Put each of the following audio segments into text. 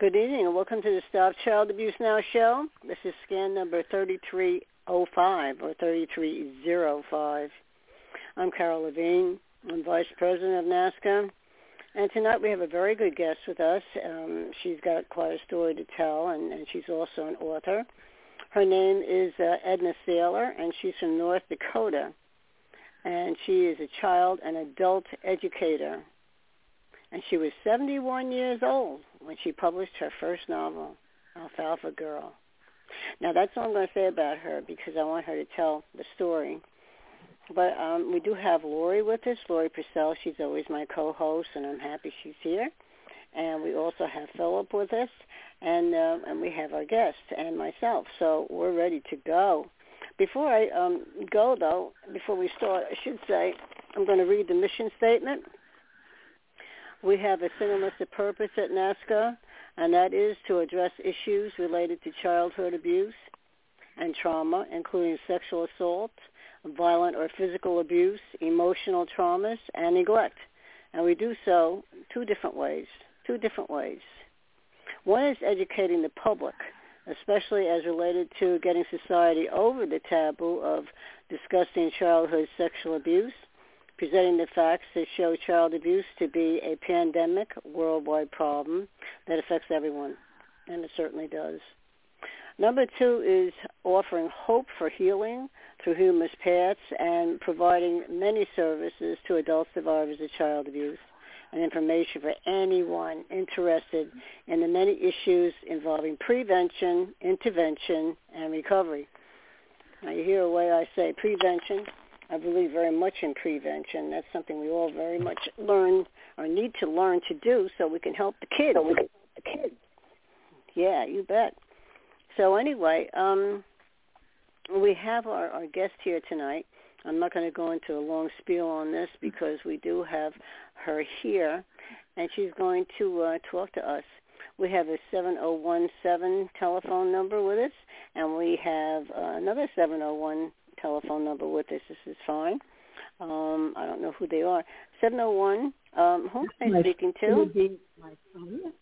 Good evening and welcome to the Stop Child Abuse Now show. This is scan number 3305 or 3305. I'm Carol Levine. I'm Vice President of NAASCA. And tonight we have a very good guest with us. Um, she's got quite a story to tell and, and she's also an author. Her name is uh, Edna Sailor and she's from North Dakota. And she is a child and adult educator and she was 71 years old when she published her first novel, Alfalfa Girl. Now that's all I'm going to say about her because I want her to tell the story. But um, we do have Lori with us, Lori Purcell. She's always my co-host, and I'm happy she's here. And we also have Philip with us, and uh, and we have our guest and myself. So we're ready to go. Before I um, go, though, before we start, I should say I'm going to read the mission statement. We have a single listed purpose at NAASCA, and that is to address issues related to childhood abuse and trauma, including sexual assault, violent or physical abuse, emotional traumas, and neglect. And we do so two different ways, two different ways. One is educating the public, especially as related to getting society over the taboo of discussing childhood sexual abuse presenting the facts that show child abuse to be a pandemic worldwide problem that affects everyone, and it certainly does. Number two is offering hope for healing through humus paths and providing many services to adult survivors of child abuse and information for anyone interested in the many issues involving prevention, intervention, and recovery. Now you hear the way I say prevention, I believe very much in prevention. That's something we all very much learn or need to learn to do so we can help the kids. So the kids. Yeah, you bet. So anyway, um, we have our, our guest here tonight. I'm not going to go into a long spiel on this because we do have her here, and she's going to uh, talk to us. We have a 7017 telephone number with us, and we have uh, another 701 telephone number with us. This is fine. Um, I don't know who they are. 701, um, who am I speaking to? My son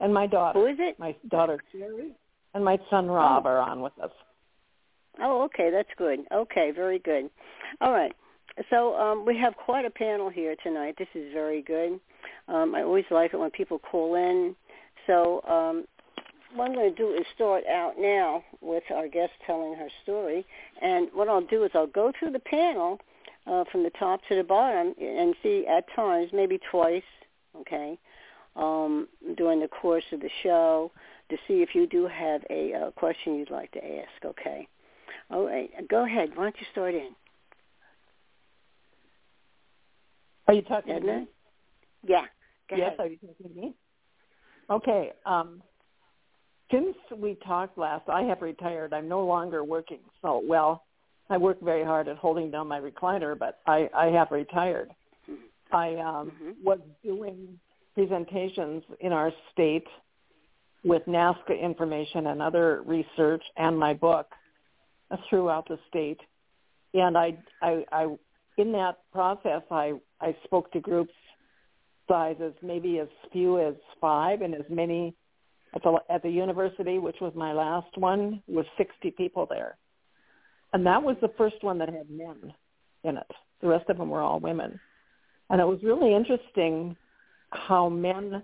and my daughter. Who is it? My daughter, Jerry, and my son, Rob, Oh. are on with us. Oh, okay, that's good. Okay, very good. All right. So um, we have quite a panel here tonight. This is very good. Um, I always like it when people call in. So um, what I'm going to do is start out now with our guest telling her story. And what I'll do is I'll go through the panel uh, from the top to the bottom and see at times, maybe twice, okay, um, during the course of the show to see if you do have a uh, question you'd like to ask, okay? All right, go ahead. Why don't you start in? Are you talking to me? Yeah, go yes, ahead. are you talking to me? Okay. Um, since we talked last, I have retired. I'm no longer working. So, well, I work very hard at holding down my recliner, but I, I have retired. I um, Mhm. was doing presentations in our state with NAASCA information and other research and my book throughout the state. And I, I, I, in that process, I, I spoke to groups sizes, maybe as few as five, and as many at the at the university, which was my last one, was 60 people there, and that was the first one that had men in it. The rest of them were all women, and it was really interesting how men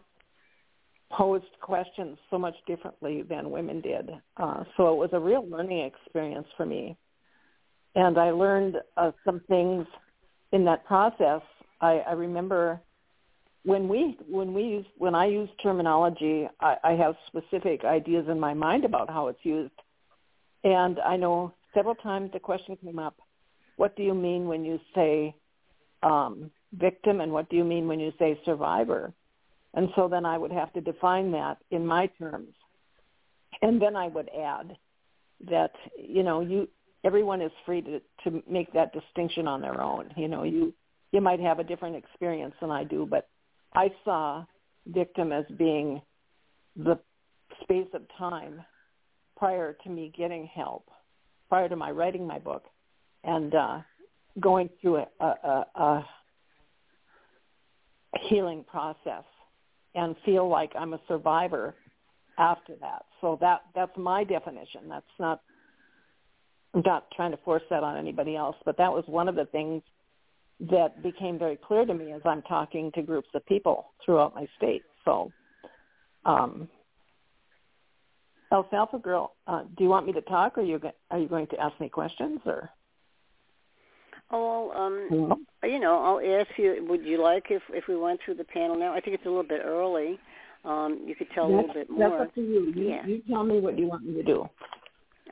posed questions so much differently than women did. Uh, so it was a real learning experience for me, and I learned uh, some things in that process. I, I remember when we when we use when I use terminology, I, I have specific ideas in my mind about how it's used, and I know several times the question came up, "What do you mean when you say um, victim, and what do you mean when you say survivor?" And so then I would have to define that in my terms, and then I would add that you know you everyone is free to to make that distinction on their own. You know you you might have a different experience than I do, but I saw victim as being the space of time prior to me getting help, prior to my writing my book, and uh, going through a, a, a healing process, and feel like I'm a survivor after that. So that that's my definition. That's not I'm not trying to force that on anybody else, but that was one of the things that became very clear to me as I'm talking to groups of people throughout my state. So, um, Alfalfa Girl, uh, do you want me to talk, or are you are you going to ask me questions, or? Oh, well, um, mm-hmm. you know, I'll ask you. Would you like if if we went through the panel now? I think it's a little bit early. Um, you could tell that's, a little bit more. That's up to you. You, yeah. you tell me what you want me to do.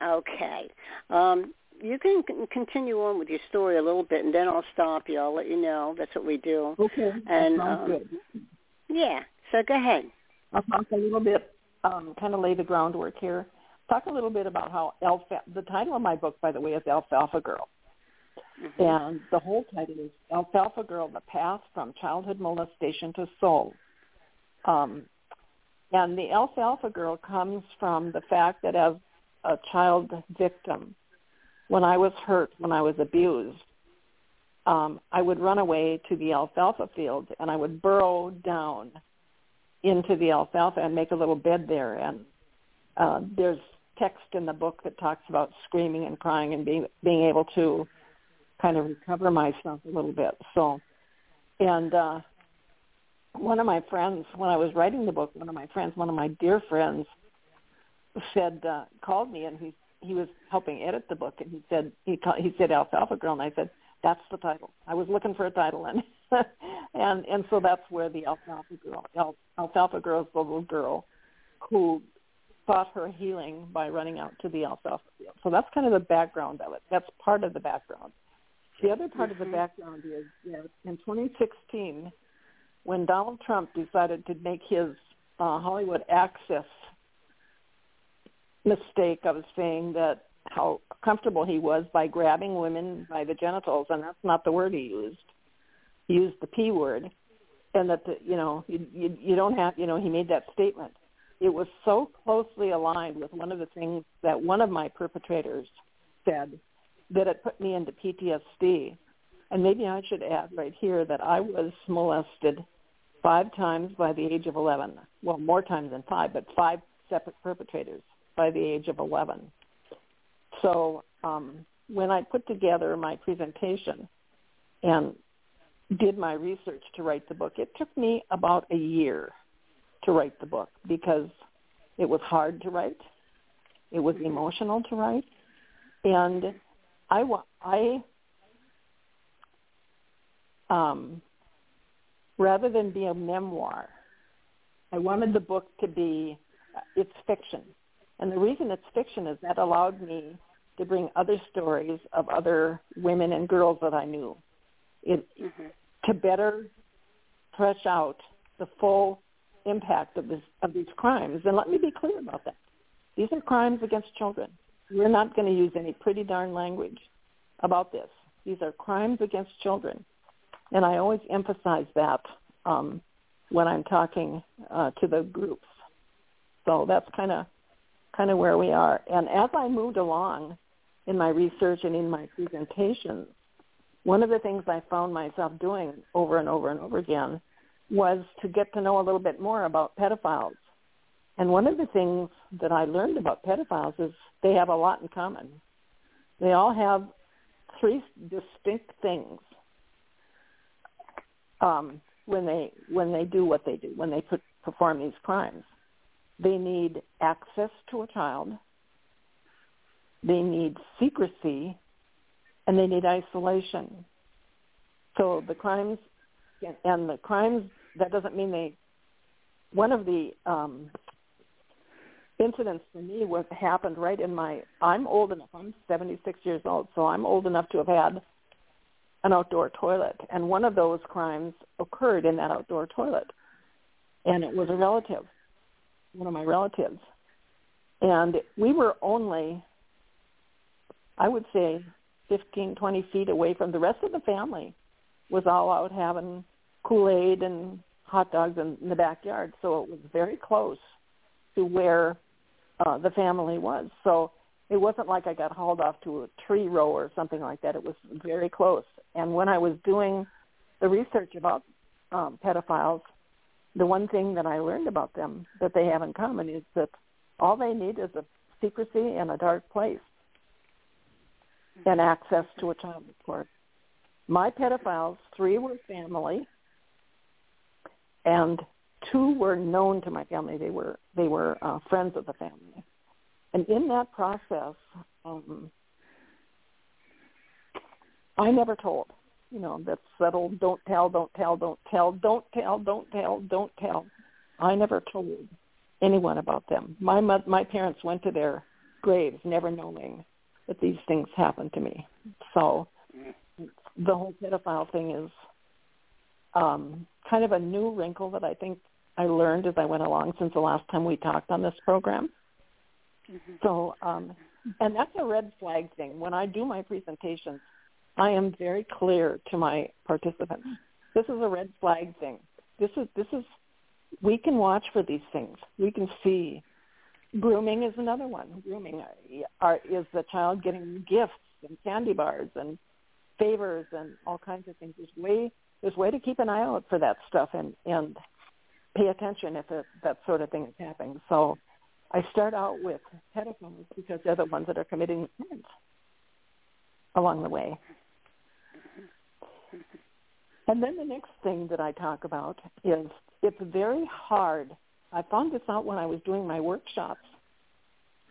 Okay. Um, you can continue on with your story a little bit, and then I'll stop you. I'll let you know. That's what we do. Okay. And um, good. Yeah. So go ahead. I'll talk a little bit, um, kind of lay the groundwork here. Talk a little bit about how alpha. The title of my book, by the way, is Alfalfa Girl, mm-hmm. and the whole title is Alfalfa Girl: The Path from Childhood Molestation to Soul. Um, and the Alfalfa Girl comes from the fact that as a child victim, when I was hurt, when I was abused, um, I would run away to the alfalfa field and I would burrow down into the alfalfa and make a little bed there. And uh, there's text in the book that talks about screaming and crying and being being able to kind of recover myself a little bit. So, and uh, one of my friends, when I was writing the book, one of my friends, one of my dear friends, said uh, called me and he he was helping edit the book, and he said he called, he said Alfalfa Girl, and I said that's the title. I was looking for a title, and and and so that's where the Alfalfa Girl, Al, Alfalfa Girl is the little girl who sought her healing by running out to the alfalfa field. So that's kind of the background of it. That's part of the background. The other part mm-hmm. of the mm-hmm. background is you know, in 2016, when Donald Trump decided to make his uh, Hollywood Access mistake of saying that how comfortable he was by grabbing women by the genitals, and that's not the word he used. He used the p word, and that the, you know you, you you don't have you know he made that statement. It was so closely aligned with one of the things that one of my perpetrators said that it put me into PTSD. And maybe I should add right here that I was molested five times by the age of 11. Well, more times than five, but five separate perpetrators by the age of 11. So um, when I put together my presentation and did my research to write the book, it took me about a year to write the book because it was hard to write. It was emotional to write. And I, I um, rather than be a memoir, I wanted the book to be, it's fiction. And the reason it's fiction is that allowed me to bring other stories of other women and girls that I knew. It mm-hmm. to better flesh out the full impact of this of these crimes. And let me be clear about that. These are crimes against children. We're not going to use any pretty darn language about this. These are crimes against children. And I always emphasize that um, when I'm talking uh, to the groups. So that's kind of kind of where we are. And as I moved along in my research and in my presentations, one of the things I found myself doing over and over and over again was to get to know a little bit more about pedophiles. And one of the things that I learned about pedophiles is they have a lot in common. They all have three distinct things um, when they when they do what they do when they put, perform these crimes. They need access to a child. They need secrecy, and they need isolation. So the crimes and the crimes that doesn't mean they. One of the um, incidents for me was happened right in my. I'm old enough. I'm 76 years old, so I'm old enough to have had an outdoor toilet, and one of those crimes occurred in that outdoor toilet, and it was a relative, one of my relatives, and we were only, I would say, 15, 20 feet away from the rest of the family was all out having Kool-Aid and hot dogs in, in the backyard. So it was very close to where uh, the family was. So it wasn't like I got hauled off to a tree row or something like that. It was very close. And when I was doing the research about um, pedophiles, the one thing that I learned about them that they have in common is that all they need is a secrecy and a dark place and access to a child, course. My pedophiles, three were family, and two were known to my family. They were they were uh, friends of the family, and in that process, um, I never told. You know, that's settled. Don't tell. Don't tell. Don't tell. Don't tell. Don't tell. Don't tell. I never told anyone about them. My my parents went to their graves never knowing that these things happened to me. So the whole pedophile thing is um, kind of a new wrinkle that I think I learned as I went along since the last time we talked on this program. Mm-hmm. So, um, and that's a red flag thing. When I do my presentations, I am very clear to my participants. This is a red flag thing. This is this is we can watch for these things. We can see. Grooming is another one. Grooming uh, are, is the child getting gifts and candy bars and favors and all kinds of things. There's way there's way to keep an eye out for that stuff and and pay attention if it, that sort of thing is happening. So I start out with pedophiles because they're the ones that are committing crimes along the way. And then the next thing that I talk about is it's very hard. I found this out when I was doing my workshops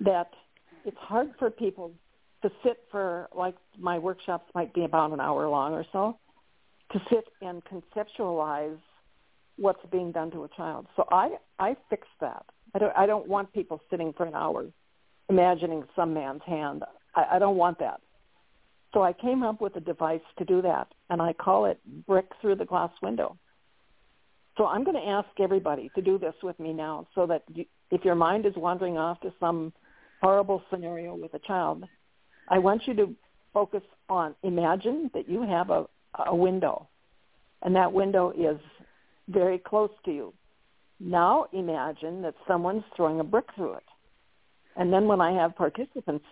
that it's hard for people to sit for like my workshops might be about an hour long or so to sit and conceptualize what's being done to a child. So I I fix that. I don't I don't want people sitting for an hour imagining some man's hand. I, I don't want that. So I came up with a device to do that, and I call it brick through the glass window. So I'm going to ask everybody to do this with me now, so that you, if your mind is wandering off to some horrible scenario with a child, I want you to focus on imagine that you have a, a window, and that window is very close to you. Now imagine that someone's throwing a brick through it. And then when I have participants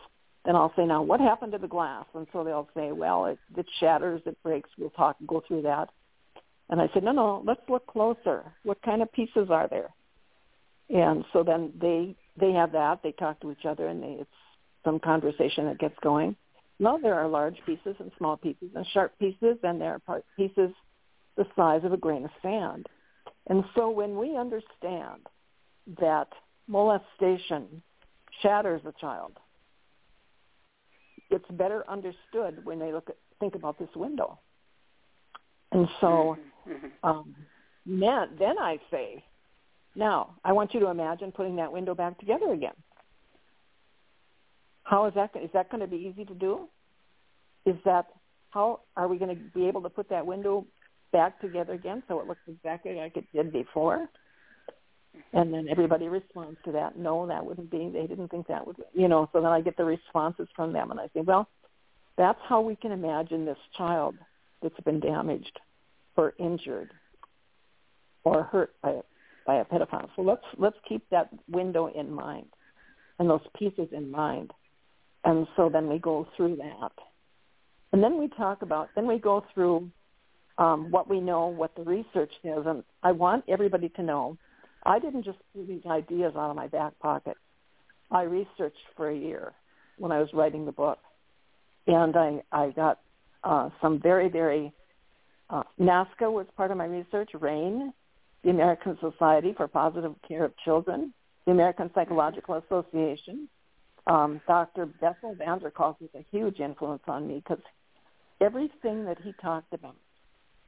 then I'll say, now what happened to the glass? And so they'll say, well, it, it shatters, it breaks. We'll talk, go through that. And I said, no, no, let's look closer. What kind of pieces are there? And so then they they have that. They talk to each other, and they, it's some conversation that gets going. No, there are large pieces and small pieces and sharp pieces, and there are pieces the size of a grain of sand. And so when we understand that molestation shatters a child, it's better understood when they look at think about this window. And so mm-hmm. um, then, then I say, now I want you to imagine putting that window back together again. How is that? Is that going to be easy to do? Is that how are we going to be able to put that window back together again so it looks exactly like it did before? and then everybody responds to that. No, that wouldn't be. They didn't think that would. You know. So then I get the responses from them, and I say, well, that's how we can imagine this child that's been damaged or injured or hurt by a, by a pedophile. So let's let's keep that window in mind and those pieces in mind. And so then we go through that. And then we talk about, then we go through um, what we know, what the research is, and I want everybody to know. I didn't just pull these ideas out of my back pocket. I researched for a year when I was writing the book, and I I got uh, some very very uh, NAASCA was part of my research. RAINN, the American Society for Positive Care of Children, the American Psychological Association. Um, Dr. Bessel van der Kolk was a huge influence on me because everything that he talked about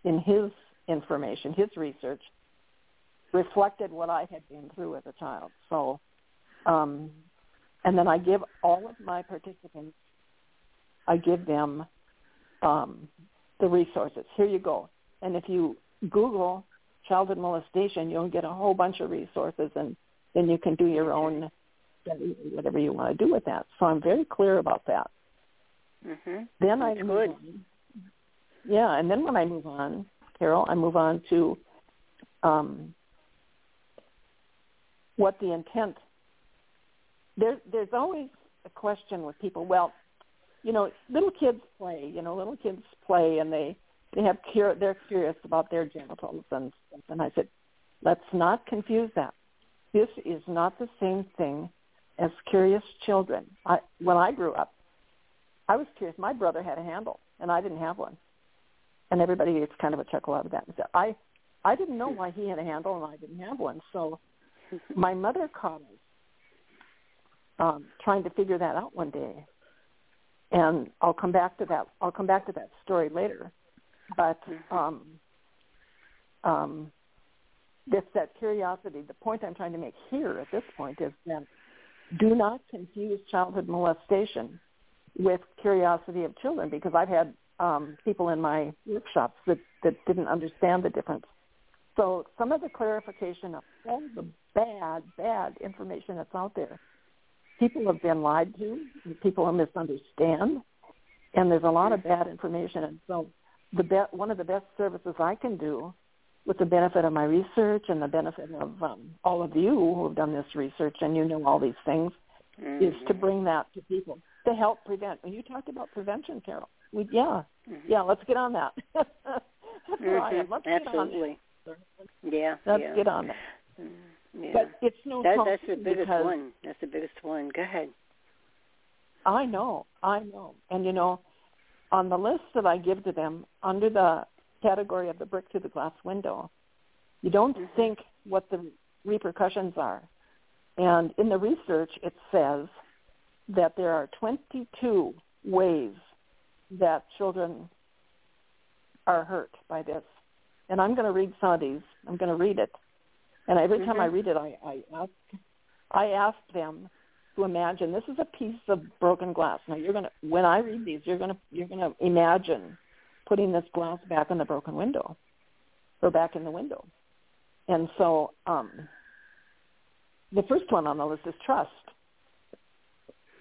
in his information, his research, reflected what I had been through as a child. So, um, and then I give all of my participants, I give them um, the resources. Here you go. And if you Google childhood molestation, you'll get a whole bunch of resources, and then you can do your own whatever you want to do with that. So I'm very clear about that. Mm-hmm. Then That's I move good. on. Yeah, and then when I move on, Carol, I move on to um, what the intent. There, there's always a question with people. Well, you know, little kids play. You know, little kids play, and they they have cur- they're curious about their genitals and stuff. And I said, let's not confuse that. This is not the same thing as curious children. I, when I grew up, I was curious. My brother had a handle, and I didn't have one. And everybody gets kind of a chuckle out of that. So I, I didn't know why he had a handle and I didn't have one. So my mother caught us um, trying to figure that out one day. And I'll come back to that. I'll come back to that story later. But um, um, this that curiosity. The point I'm trying to make here at this point is that do not confuse childhood molestation with curiosity of children because I've had um, people in my workshops that, that didn't understand the difference. So some of the clarification of all the bad, bad information that's out there, people have been lied to, people misunderstand, and there's a lot of bad information. And so the be- one of the best services I can do with the benefit of my research and the benefit of um, all of you who have done this research and you know all these things mm-hmm. is to bring that to people to help prevent. When you talked about prevention, Carol, we, yeah, mm-hmm. yeah, let's get on that. That's where I am. Mm-hmm. Let's Absolutely. get on. Yeah. Let's yeah. get on that. Mm, Yeah. But it's no that, that's the biggest one. That's the biggest one. Go ahead. I know, I know. And you know, on the list that I give to them under the category of the brick to the glass window, you don't Mhm. think what the repercussions are. And in the research, it says that there are 22 ways that children are hurt by this. And I'm going to read some of these. I'm going to read it. And every time I Mhm. read it, I, I ask, I ask them to imagine this is a piece of broken glass. Now you're going to, when I read these, you're going to, you're going to imagine putting this glass back in the broken window or back in the window. And so, um, the first one on the list is trust.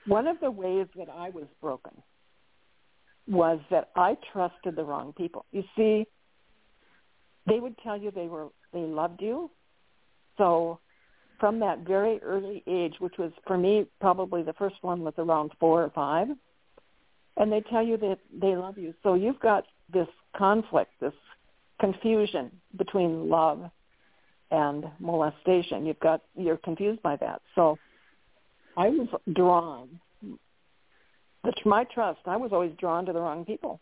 One of the ways that I was broken was that I trusted the wrong people. You see, they would tell you they were they loved you. So from that very early age, which was for me probably the first one was around four or five, and they tell you that they love you. So you've got this conflict, this confusion between love and molestation. You've got you're confused by that. So I was drawn. But to my trust, I was always drawn to the wrong people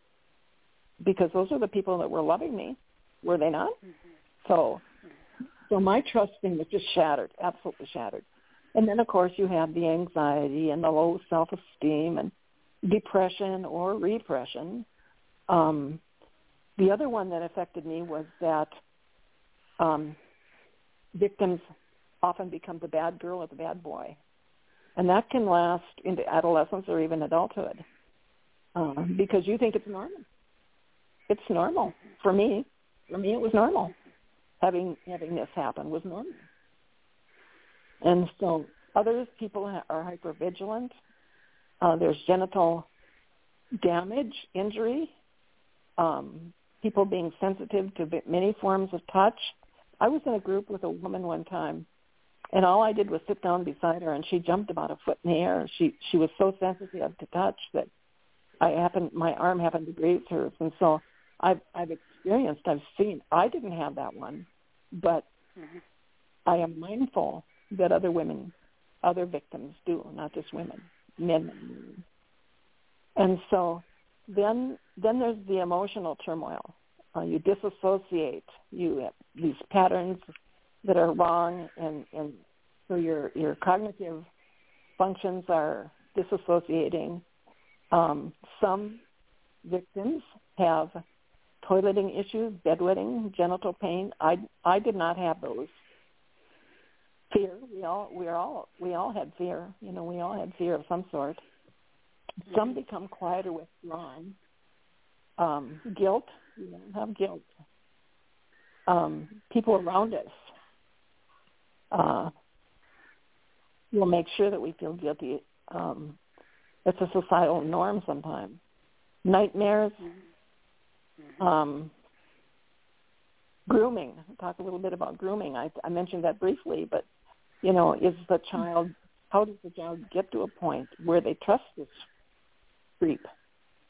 because those are the people that were loving me, were they not? So, so my trusting was just shattered, absolutely shattered. And then, of course, you have the anxiety and the low self-esteem and depression or repression. Um, the other one that affected me was that um, victims often become the bad girl or the bad boy. And that can last into adolescence or even adulthood uh, because you think it's normal. It's normal for me. For me, it was normal. Having having this happen was normal. And so others, people are hyper vigilant. Uh, there's genital damage, injury, um, people being sensitive to many forms of touch. I was in a group with a woman one time, and all I did was sit down beside her, and she jumped about a foot in the air. She she was so sensitive to touch that I happened my arm happened to graze hers, and so I've I've experienced. I've seen. I didn't have that one, but Mhm. I am mindful that other women, other victims do, not just women, men. And so then then there's the emotional turmoil. Uh, you disassociate. You have these patterns that are wrong, and and so your your cognitive functions are disassociating. Um, some victims have toileting issues, bedwetting, genital pain. I I did not have those. Fear. We all we all we all had fear. You know, we all had fear of some sort. Some become quieter withdrawn. Um, guilt. We don't have guilt. Um, people around us uh, will make sure that we feel guilty. Um, it's a societal norm sometimes. Nightmares, um, grooming. Talk a little bit about grooming. I, I mentioned that briefly, but you know, is the child? How does the child get to a point where they trust this creep?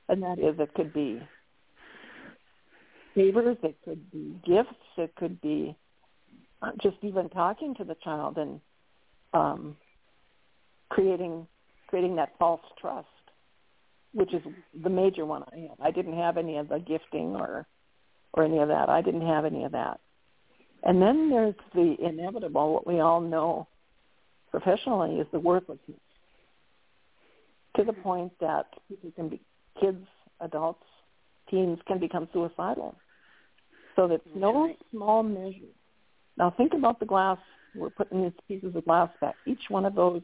And that is, it could be favors, it could be gifts, it could be just even talking to the child and um, creating creating that false trust, which is the major one I had. I didn't have any of the gifting or or any of that. I didn't have any of that. And then there's the inevitable, what we all know professionally is the worthlessness. To the point that people can be kids, adults, teens can become suicidal. So that's no small measure. Now think about the glass. We're putting these pieces of glass back. Each one of those,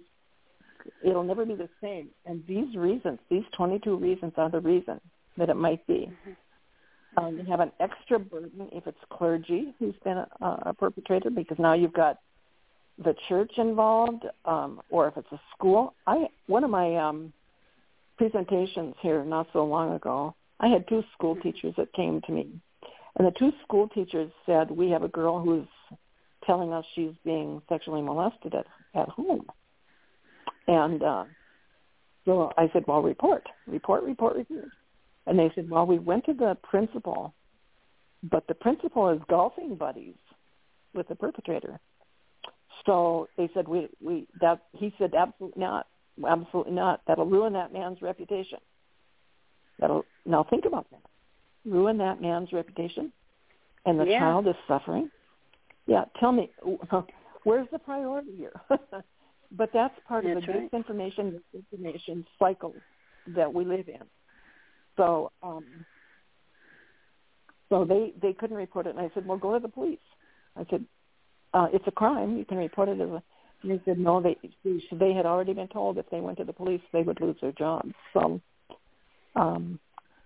it'll never be the same. And these reasons, these 22 reasons are the reason that it might be. Um, you have an extra burden if it's clergy who's been a, a perpetrator because now you've got the church involved, um, or if it's a school. I one of my um, presentations here not so long ago, I had two school teachers that came to me, and the two school teachers said, "We have a girl who's telling us she's being sexually molested at at home," and uh, so I said, "Well, report, report, report, report." And they said, well, we went to the principal, but the principal is golfing buddies with the perpetrator. So they said, we, we, that, he said, absolutely not, absolutely not. That'll ruin that man's reputation. That'll, now think about that. Ruin that man's reputation and the Yeah. child is suffering. Yeah, tell me, where's the priority here? but that's part of the right. disinformation, misinformation cycle that we live in. So, um, so they they couldn't report it, and I said, "Well, go to the police." I said, uh, "It's a crime. You can report it as a." And they said, "No, they they had already been told if they went to the police, they would lose their jobs." So, um,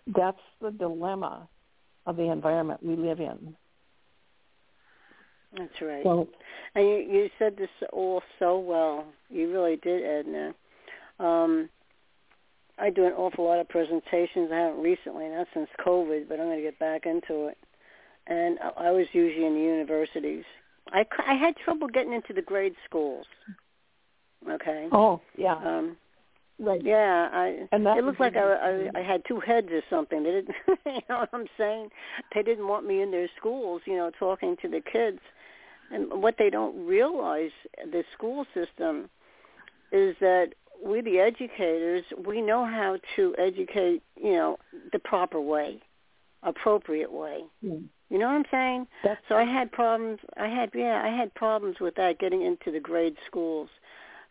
that's the dilemma of the environment we live in. That's right. So, And you, you said this all so well. You really did, Edna. Um, I do an awful lot of presentations. I haven't recently, not since COVID, but I'm going to get back into it. And I, I was usually in the universities. I, I had trouble getting into the grade schools. Okay. oh yeah, Um, right. yeah, I. And that it looked like I, I I had two heads or something. They didn't, you know what I'm saying? They didn't want me in their schools, you know, talking to the kids. And what they don't realize, the school system, is that we, the educators, we know how to educate, you know, the proper way, appropriate way. Yeah. You know what I'm saying? That's So I had problems. I had yeah, I had problems with that getting into the grade schools.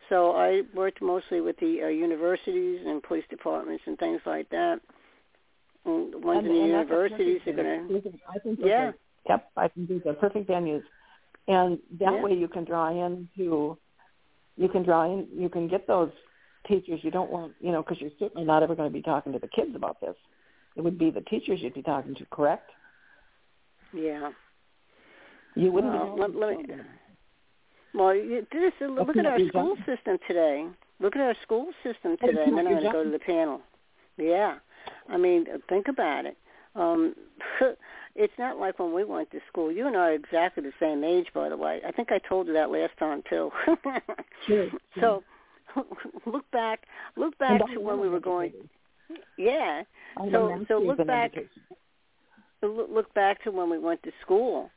So I worked mostly with the uh, universities and police departments and things like that. And the ones and, in the and universities are going to. I think Yeah. Yep, I think these are perfect venues, and that Yeah. way you can draw into, you can draw in, you can get those teachers you don't want, you know, because you're certainly not ever going to be talking to the kids about this. It would be the teachers you'd be talking to, correct? yeah. You wouldn't. Well, be let- let me- Well, you, this look That's at our school job. system today. Look at our school system today, and then I'm going to go to the panel. Yeah, I mean, think about it. Um, it's not like when we went to school. You and I are exactly the same age, by the way. I think I told you that last time too. Sure, So look back, look back to when we were going. Yeah. So so look back. look back to when we went to school.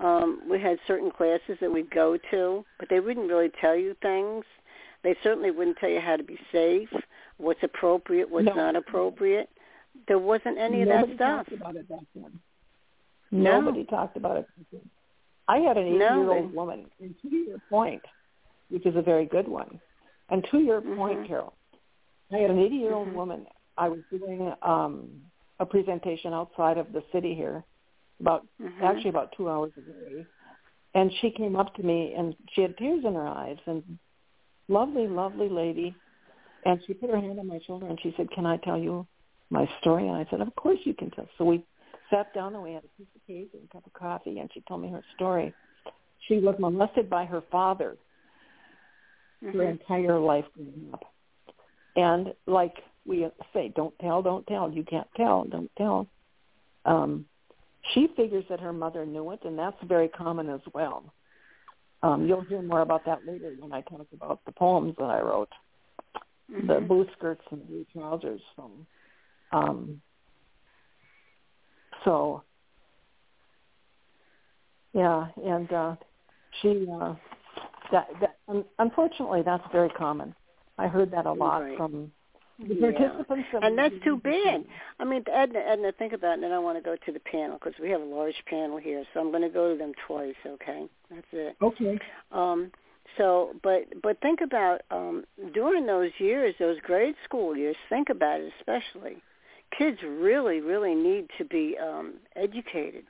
Um, we had certain classes that we'd go to, but they wouldn't really tell you things. They certainly wouldn't tell you how to be safe, what's appropriate, what's No. not appropriate. There wasn't any of that stuff. about it back then. No. Nobody talked about it. I had an No, eight-year-old they- woman, and to your point, which is a very good one, and to your Mhm. point, Carol, I had an 80-year-old Mhm. woman. I was doing um, a presentation outside of the city here, about Mhm. actually about two hours away, and she came up to me and she had tears in her eyes and lovely, lovely lady, and she put her hand on my shoulder and she said, "Can I tell you my story?" And I said, "Of course you can tell." So we sat down and we had a piece of cake and a cup of coffee, and she told me her story. She was molested by her father her Mhm. entire life growing up. And like we say, don't tell, don't tell. You can't tell, don't tell. Um, she figures that her mother knew it, and that's very common as well. Um, you'll hear more about that later when I talk about the poems that I wrote, the Mhm. blue skirts and blue trousers. From, um, so, yeah, and uh, she uh, that that un- unfortunately that's very common. I heard that a lot Right. from the Yeah. participants. that And that's too bad. I mean, Edna, Edna, think about it, and then I want to go to the panel because we have a large panel here, so I'm going to go to them twice. Okay, that's it. Okay. Um, so, but but think about um, during those years, those grade school years. Think about it, especially kids really, really need to be um, educated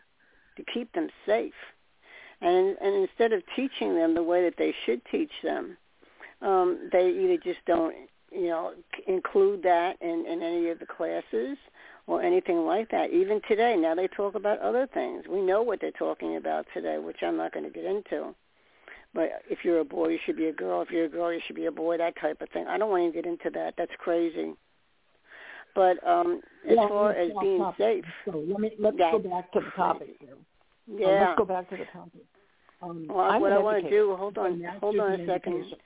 to keep them safe, and and instead of teaching them the way that they should teach them, um, they either just don't, you know, include that in, in any of the classes or anything like that. Even today, now they talk about other things. We know what they're talking about today, which I'm not going to get into. But if you're a boy, you should be a girl. If you're a girl, you should be a boy. That type of thing. I don't want to get into that. That's crazy. But um, as Yeah, far as being topic. safe, So let me let's go back to the topic here. Um, yeah. let's go back to the topic. Um, Well, I'm what I want to do, hold on, hold on a second. education.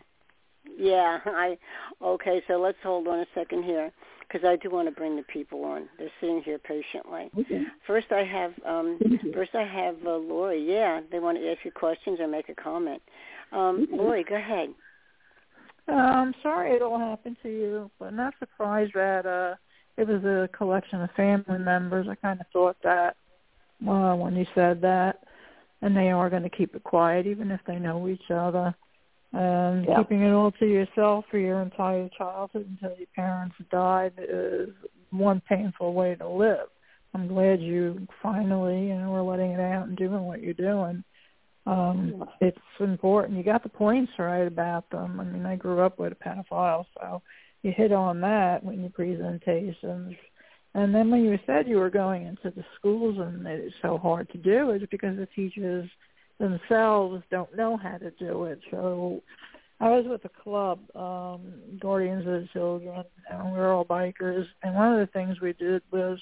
Yeah, I okay. So let's hold on a second here because I do want to bring the people on. They're sitting here patiently. Okay. First, I have um, first I have uh, Lori. Yeah, they want to ask you questions or make a comment. Um, Okay. Lori, go ahead. Uh, I'm sorry it all happened to you, but not surprised that uh it was a collection of family members. I kind of thought that uh, when you said that, and they are going to keep it quiet, even if they know each other. And Yeah. keeping it all to yourself for your entire childhood until your parents died is one painful way to live. I'm glad you finally, you know, are letting it out and doing what you're doing. Um, it's important. You got the points right about them. I mean, I grew up with a pedophile, so you hit on that when your presentations. And then when you said you were going into the schools and it's so hard to do, it's because the teachers themselves don't know how to do it. So I was with a club, um, Guardians of the Children, and we were all bikers. And one of the things we did was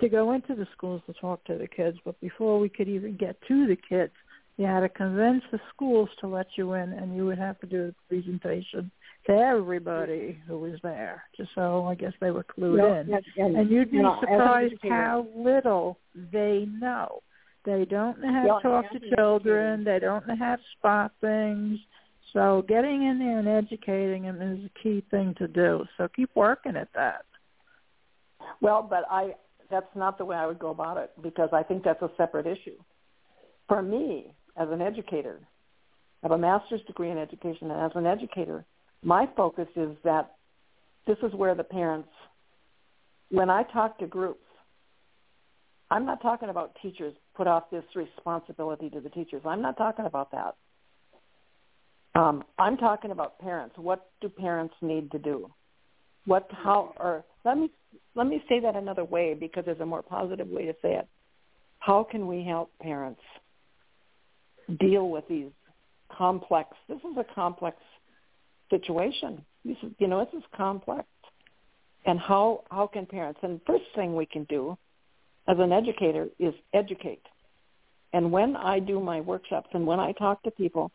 to go into the schools to talk to the kids. But before we could even get to the kids, you had to convince the schools to let you in, and you would have to do a presentation everybody who was there. Just so I guess they were clued Well, in. and, and, And you'd be you know, as an surprised how little they know. They don't know how to talk to children. They don't know how to spot things. So getting in there and educating them is a key thing to do. So keep working at that. Well, but I that's not the way I would go about it because I think that's a separate issue. For me, as an educator, I have a master's degree in education, and as an educator, my focus is that this is where the parents, when I talk to groups, I'm not talking about teachers put off this responsibility to the teachers. I'm not talking about that. Um, I'm talking about parents. What do parents need to do? What how or let me let me say that another way because there's a more positive way to say it. How can we help parents deal with these complex? This is a complex situation. This is, you know, this is complex. And how how can parents? And first thing we can do as an educator is educate. And when I do my workshops and when I talk to people,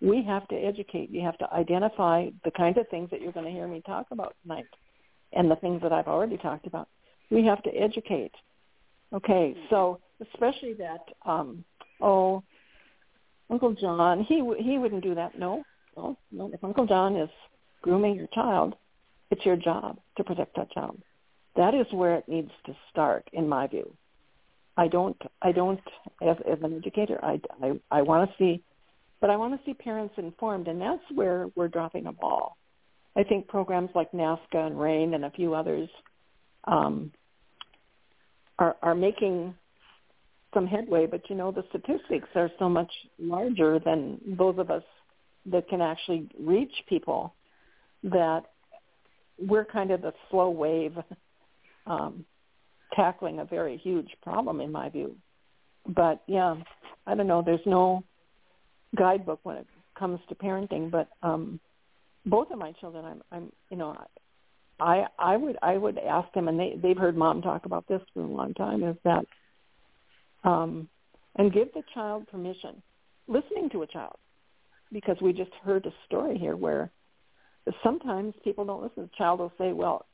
we have to educate. You have to identify the kind of things that you're going to hear me talk about tonight and the things that I've already talked about. We have to educate. Okay, so especially that um oh Uncle John, he he wouldn't do that. No, no, no. If Uncle John is grooming your child, it's your job to protect that child. That is where it needs to start, in my view. I don't, I don't, as, as an educator, I, I, I want to see, but I want to see parents informed, and that's where we're dropping a ball. I think programs like NAASCA and RAINN and a few others um, are, are making some headway, but you know the statistics are so much larger than those of us that can actually reach people that we're kind of the slow wave um, tackling a very huge problem in my view. But yeah, I don't know. There's no guidebook when it comes to parenting, but um, both of my children, I'm, I'm, you know, I, I would, I would ask them, and they, they've heard mom talk about this for a long time, is that, um, and give the child permission, listening to a child, because we just heard a story here where sometimes people don't listen. The child will say, well,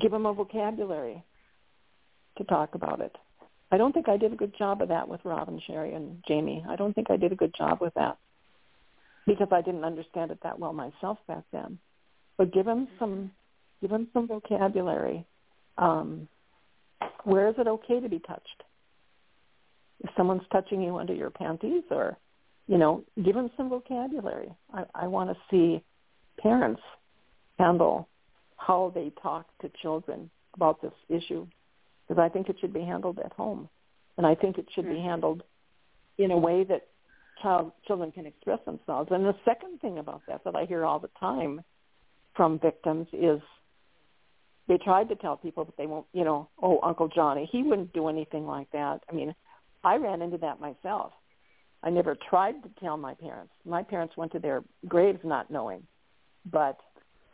give them a vocabulary to talk about it. I don't think I did a good job of that with Robin, Sherry, and Jamie. I don't think I did a good job with that because I didn't understand it that well myself back then. But give them some, give them some vocabulary. Um, where is it okay to be touched? If someone's touching you under your panties, or you know, give them some vocabulary. I, I want to see parents handle how they talk to children about this issue because I think it should be handled at home, and I think it should be mm-hmm. handled in a way that child children can express themselves. And the second thing about that that I hear all the time from victims is they tried to tell people, but they won't. You know, oh, Uncle Johnny, he wouldn't do anything like that. I mean, I ran into that myself. I never tried to tell my parents. My parents went to their graves not knowing, but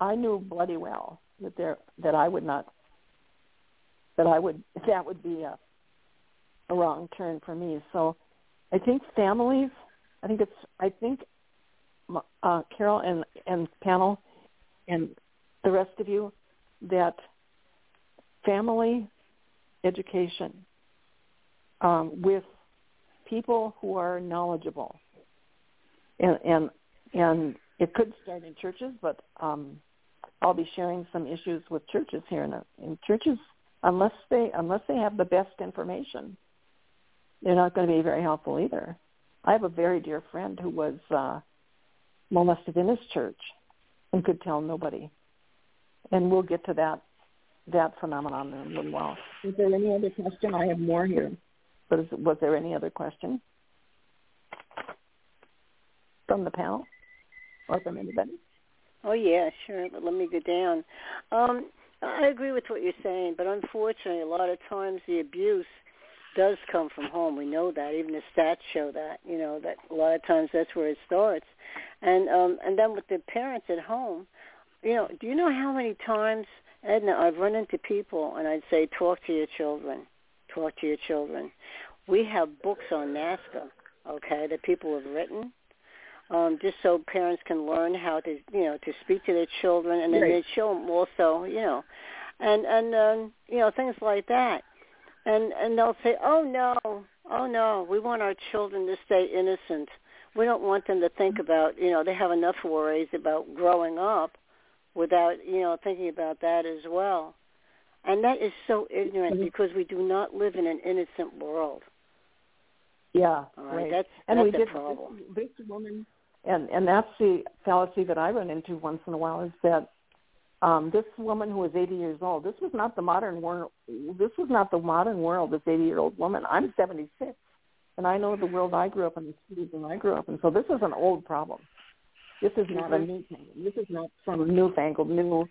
I knew bloody well that there that I would not that I would that would be a a wrong turn for me. So I think families. I think it's. I think uh, Carol and and panel and the rest of you that family education um, with people who are knowledgeable and and and it could start in churches, but um, I'll be sharing some issues with churches here. In, in churches, unless they unless they have the best information, they're not going to be very helpful either. I have a very dear friend who was uh, molested in his church and could tell nobody. And we'll get to that that phenomenon in a little while. Is there any other question? I have more here. But is, was there any other question from the panel or from anybody? Oh yeah, sure. But let me go down. Um, I agree with what you're saying, but unfortunately, a lot of times the abuse does come from home. We know that. Even the stats show that. You know that a lot of times that's where it starts, and um, and then with the parents at home, you know, do you know how many times, Edna, I've run into people and I'd say, talk to your children, talk to your children. We have books on NAASCA, okay, that people have written um, just so parents can learn how to you know to speak to their children, and then right. show them also you know, and and um, you know things like that, and and they'll say, oh no, oh no, we want our children to stay innocent. We don't want them to think Mm-hmm. about you know they have enough worries about growing up without you know thinking about that as well. And that is so ignorant Mhm. because we do not live in an innocent world. Yeah, All right, right. that's and that's we did problem. This, this woman, and and that's the fallacy that I run into once in a while is that um, this woman who was 80 years old. This was not the modern world. This was not the modern world. This 80 year old woman. I'm 76, and I know the world I grew up in, the cities that I grew up in. So this is an old problem. This is not a Mhm. new thing. This is not some newfangled new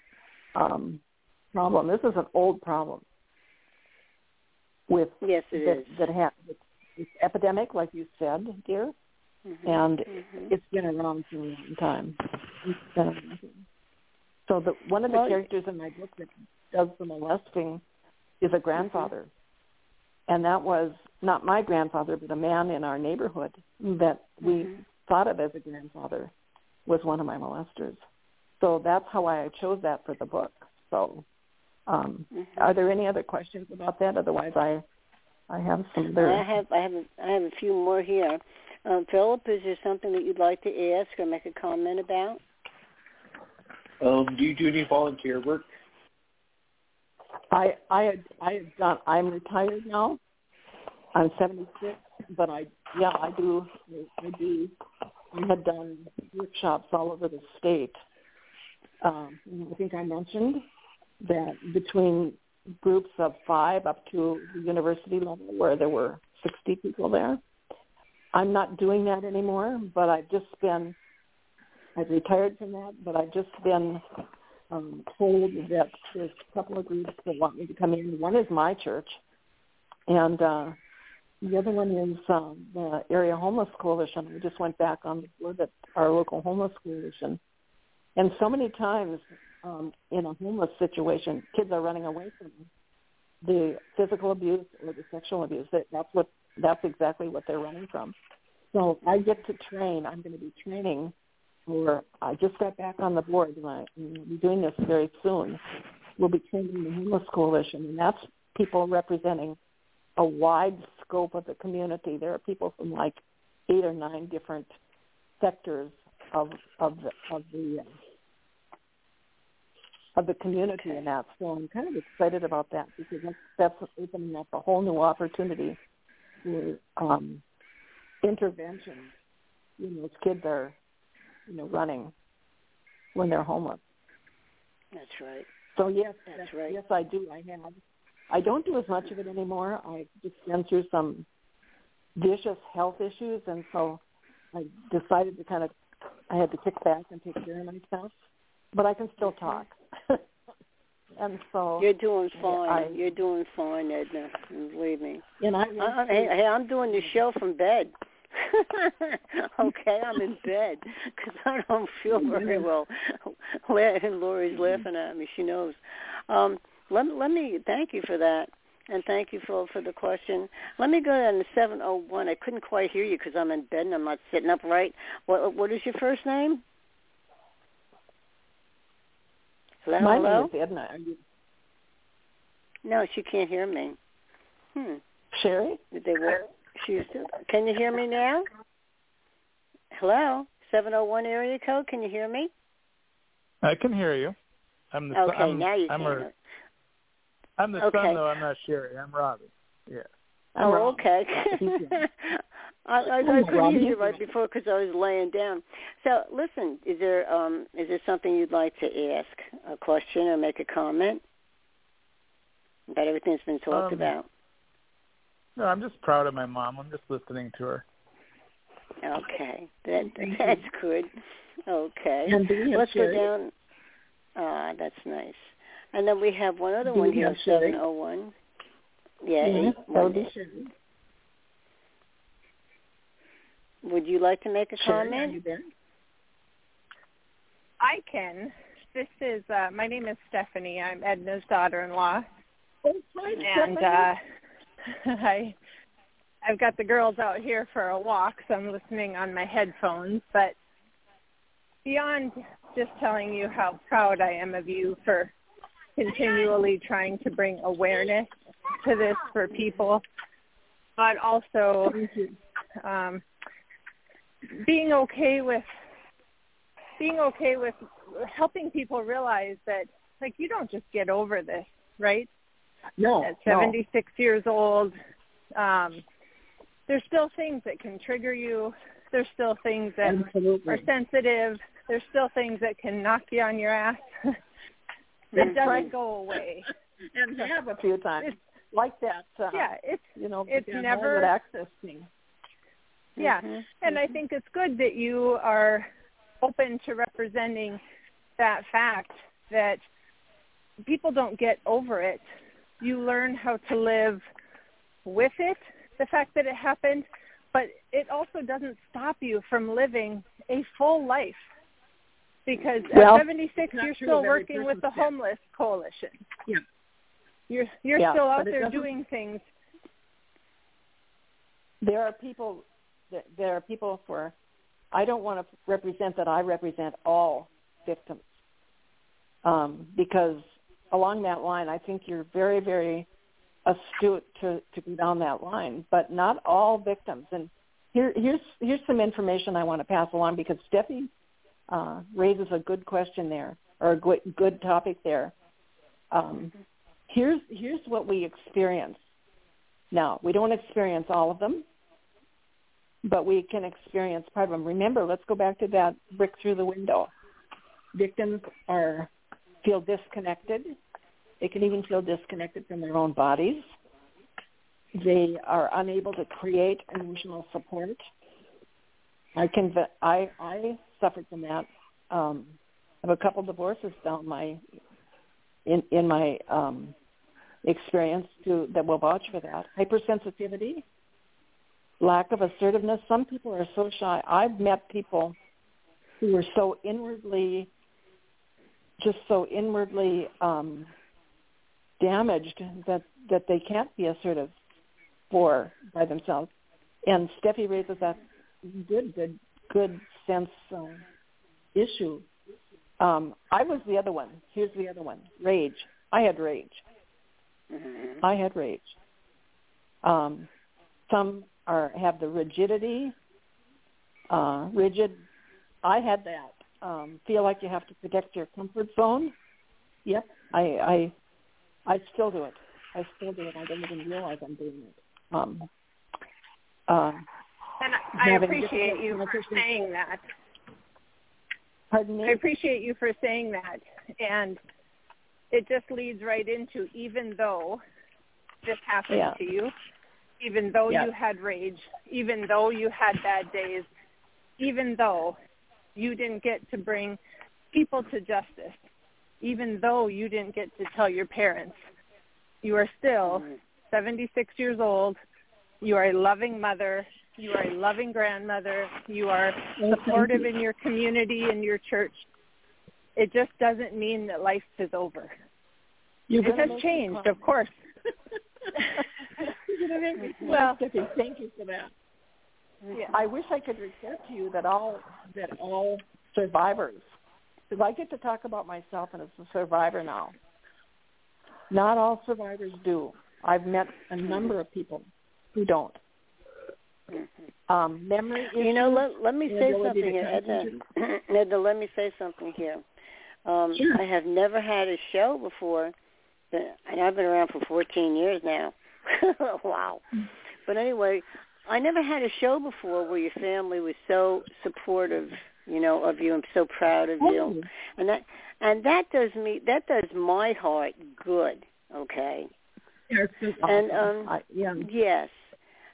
um, problem. This is an old problem with Yes, it that is. that ha- it's epidemic, like you said, dear, Mhm. and Mhm. it's been around for a long time. It's been around. So the one of the Well, characters in my book that does the molesting is a grandfather, and that was not my grandfather, but a man in our neighborhood that we Mhm. thought of as a grandfather was one of my molesters. So that's how I chose that for the book. So, um, Mhm. are there any other questions about that? Otherwise, I I have some there. I have I have a, I have a few more here. Um, Philip, is there something that you'd like to ask or make a comment about? Um, do you do any volunteer work? I I had I had done. I'm retired now. I'm 76, but I yeah I do I do. I had done workshops all over the state. Um, I think I mentioned that between groups of five up to the university level where there were 60 people there. I'm not doing that anymore, but I've just been, I've retired from that, but I've just been um, told that there's a couple of groups that want me to come in. One is my church, and uh, the other one is um, the Area Homeless Coalition. We just went back on the board at our local homeless coalition. And so many times um, in a homeless situation, kids are running away from the physical abuse or the sexual abuse. That, that's what that's exactly what they're running from. So I get to train. I'm going to be training, or I just got back on the board, and I, will be doing this very soon. We'll be training the homeless coalition, and that's people representing a wide scope of the community. There are people from like eight or nine different sectors of of the of the of the community in that. So I'm kind of excited about that because that's, that's opening up a whole new opportunity for um, intervention. You know, kids are, you know, running when they're homeless. That's right. So yes, that's right. Yes, I do. I have. I don't do as much of it anymore. I just been through some vicious health issues, and so I decided to kind of. I had to kick back and take care of myself, but I can still talk. and so you're doing fine. I, you're doing fine, Edna. Believe me. And I, I, hey, hey, I'm doing the show from bed. okay, I'm in bed because I don't feel very well. And Lori's laughing at me. She knows. Um, let let me thank you for that, and thank you for for the question. Let me go down to seven oh one. I couldn't quite hear you because I'm in bed and I'm not sitting upright. What what is your first name? Hello, My hello? name is Edna. Are you... No, she can't hear me. Hmm. Sherry? Did they work? She's still. Can you hear me now? Hello, seven oh one area code. Can you hear me? I can hear you. I'm the Okay, son, I'm, now you I'm can. A, I'm the Okay. son, though. I'm not Sherry. I'm Robbie. Yeah. I'm oh, Rob. okay. I, I, I couldn't Robbie. hear you right before because I was laying down. So, listen, is there um is there something you'd like to ask, a question, or make a comment about everything that's been talked Um, about? No, I'm just proud of my mom. I'm just listening to her. Okay, that that's good. Okay, And do we have let's go down. Ah, that's nice. And then we have one other one here, seven oh one. Yeah, Yeah, eight that would one. be Would you like to make a Sherry, are comment? you there? I can. This is uh my name is Stephanie. I'm Edna's daughter-in-law, Oh, hi, and uh I I've got the girls out here for a walk, so I'm listening on my headphones. But beyond just telling you how proud I am of you for continually trying to bring awareness to this for people, but also um, being okay with being okay with helping people realize that like you don't just get over this, right? No, At no. 76 years old, um, there's still things that can trigger you. There's still things that Absolutely. are sensitive. There's still things that can knock you on your ass. it doesn't go away. and have a few times. Like that, uh, Yeah, it's you know, it's never- private access thing. Yeah, Mhm. and I think it's good that you are open to representing that fact that people don't get over it. You learn how to live with it, the fact that it happened, but it also doesn't stop you from living a full life. Because Well, at 76, you're still working with the person's homeless coalition. Yeah. You're you're Yeah, still out there doing things. There are people. there- are people for. I don't want to represent that. I represent all victims, um, because along that line, I think you're very, very astute to to go down that line, but not all victims. And here here's here's some information I want to pass along because Steffi uh, raises a good question there or a good good topic there. Um, here's here's what we experience. Now we don't experience all of them, but we can experience part of them. Remember, let's go back to that brick through the window. Victims are feel disconnected. They can even feel disconnected from their own bodies. They are unable to create emotional support. I can I I suffered from that. Um, I have a couple divorces down my in in my um, experience to that will vouch for that. Hypersensitivity, lack of assertiveness. Some people are so shy. I've met people who are so inwardly, just so inwardly um, damaged that that they can't be assertive for by themselves. And Steffi raises that good, good, good sense uh, issue. Um, I was the other one. Here's the other one: rage. I had rage. Mm-hmm. I had rage. Um, some are have the rigidity, uh, rigid. I had that. Um, feel like you have to protect your comfort zone. Yep, I, I, I still do it. I still do it. I don't even realize I'm doing it. Um, uh, and I appreciate you for saying that. Pardon me? I appreciate you for saying that. And it just leads right into even though this happened yeah. to you, even though yeah. you had rage, even though you had bad days, even though you didn't get to bring people to justice, even though you didn't get to tell your parents, you are still 76 years old. You are a loving mother. You are a loving grandmother. You are supportive in your community and your church. It just doesn't mean that life is over. You're it has changed, of course. well, thank you for that. Yeah. I wish I could report to you that all that all survivors, because I get to talk about myself and as a survivor now. Not all survivors do. I've met a number of people who don't. Um, memory issues, You know, let let me say something here, Edna. concentrate. Edna, let me say something here. Um, Sure. I have never had a show before, but, and I've been around for 14 years now. wow. But anyway, I never had a show before where your family was so supportive, you know, of you and so proud of you. Oh, And that and that does me that does my heart good, okay? And, um, yeah, Yes.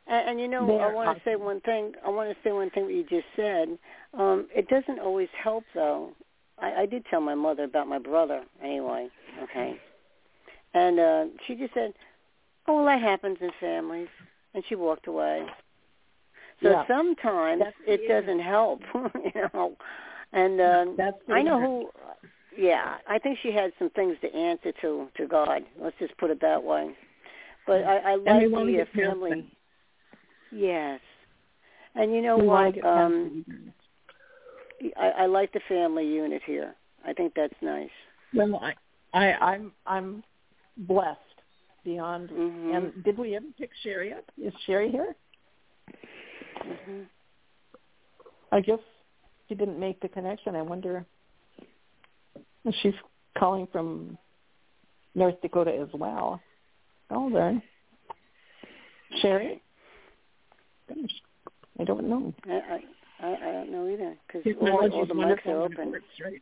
And, and you know, I want to say one thing. I want to say one thing that you just said. Um, it doesn't always help, though. I, I did tell my mother about my brother, anyway. Okay. And uh, she just said, "Oh, well, that happens in families," and she walked away. So Yeah. sometimes That's it doesn't help, you know. And um, that's I know who. Yeah, I think she had some things to answer to to God. Let's just put it that way. But I, I like to be past family. Yes. And you know We what? to get past Um. I, I like the family unit here. I think that's nice. Well, I, I, I'm, I'm blessed beyond. Mhm. And did we ever pick Sherry up? Is Sherry here? hmm I guess she didn't make the connection. I wonder she's calling from North Dakota as well. Oh, there. Sherry? I don't know. I, I I don't know either because all, all the mics are open. works, right?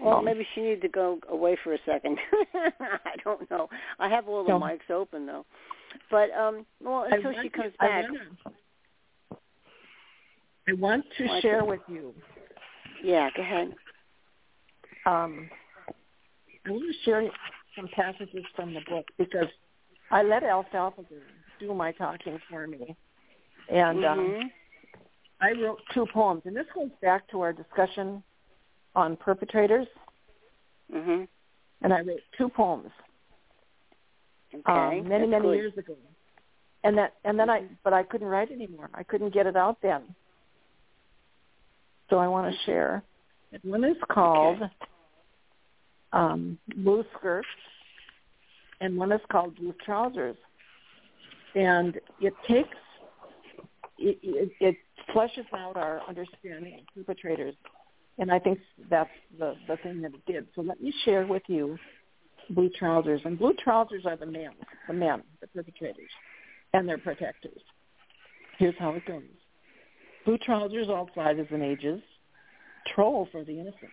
Well, maybe she needed to go away for a second. I don't know. I have all the No. mics open though. But um well until she comes to- I back. wanna- I want to Why share can't- with you. Yeah, go ahead. Um, I want to share some passages from the book because I let Alfalfa do- do my talking for me, and um, Mhm. I wrote two poems, and this goes back to our discussion on perpetrators, Mhm. and I wrote two poems Okay. um, many many good. years ago, and that and then I but I couldn't write anymore. I couldn't get it out then, so I want to share. And one is called um, "Blue Skirt, and one is called Blue Trousers. And it takes, it, it, it fleshes out our understanding of perpetrators. And I think that's the, the thing that it did. So let me share with you blue trousers. And blue trousers are the men, the men, the perpetrators, and their protectors. Here's how it goes. Blue trousers, all sizes and ages, troll for the innocent,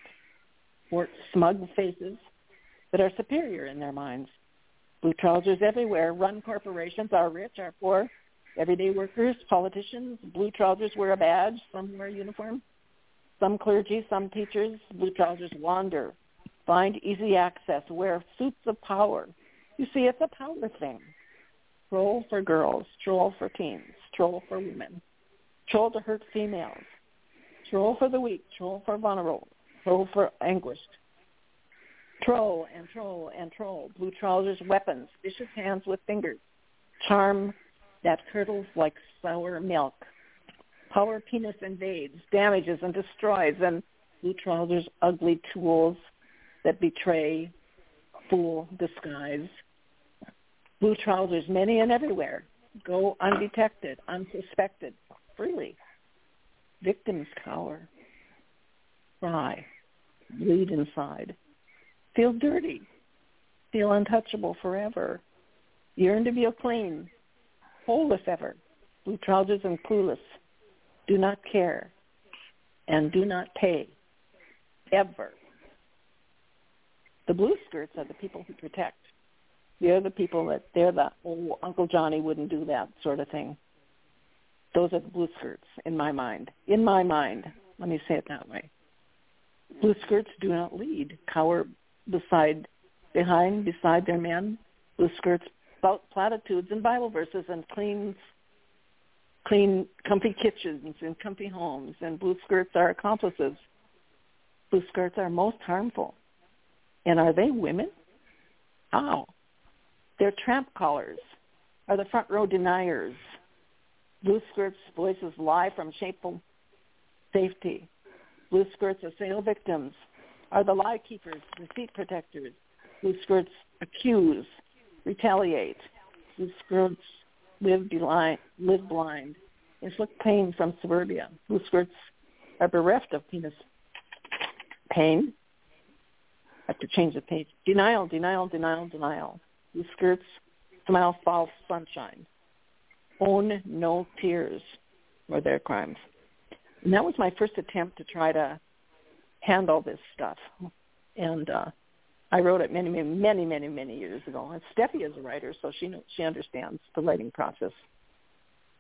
or smug faces that are superior in their minds. Blue trousers everywhere run corporations, are rich, are poor, everyday workers, politicians. Blue trousers wear a badge, some wear a uniform. Some clergy, some teachers, blue trousers wander, find easy access, wear suits of power. You see, it's a power thing. Troll for girls, troll for teens, troll for women, troll to hurt females, troll for the weak, troll for vulnerable, troll for anguished. Troll and troll and troll, blue trousers, weapons, vicious hands with fingers, charm that curdles like sour milk. Power penis invades, damages and destroys, and blue trousers, ugly tools that betray, fool, disguise. Blue trousers, many and everywhere, go undetected, unsuspected, freely. Victims cower, cry, bleed inside, feel dirty, feel untouchable forever, yearn to be a clean, whole if ever, blue and clueless, do not care, and do not pay, ever. The blue skirts are the people who protect. They're the people that they're the oh Uncle Johnny wouldn't do that sort of thing. Those are the blue skirts in my mind. In my mind, let me say it that way. Blue skirts do not lead, cower beside, behind, beside their men. Blue skirts platitudes and Bible verses and clean, clean, comfy kitchens and comfy homes. And blue skirts are accomplices. Blue skirts are most harmful. And are they women? How? They're tramp callers, are the front row deniers. Blue skirts voices lie from shameful safety. Blue skirts assail victims, are the lie keepers, deceit protectors. Blue skirts accuse, retaliate. Blue skirts live blind, live blind, inflict pain from suburbia. Blue skirts are bereft of penis pain, I have to change the page. Denial, denial, denial, denial. The skirts smile false sunshine. Own no tears for their crimes. And that was my first attempt to try to handle this stuff. And uh, I wrote it many, many, many, many, many years ago. And Steffi is a writer, so she knows, she understands the writing process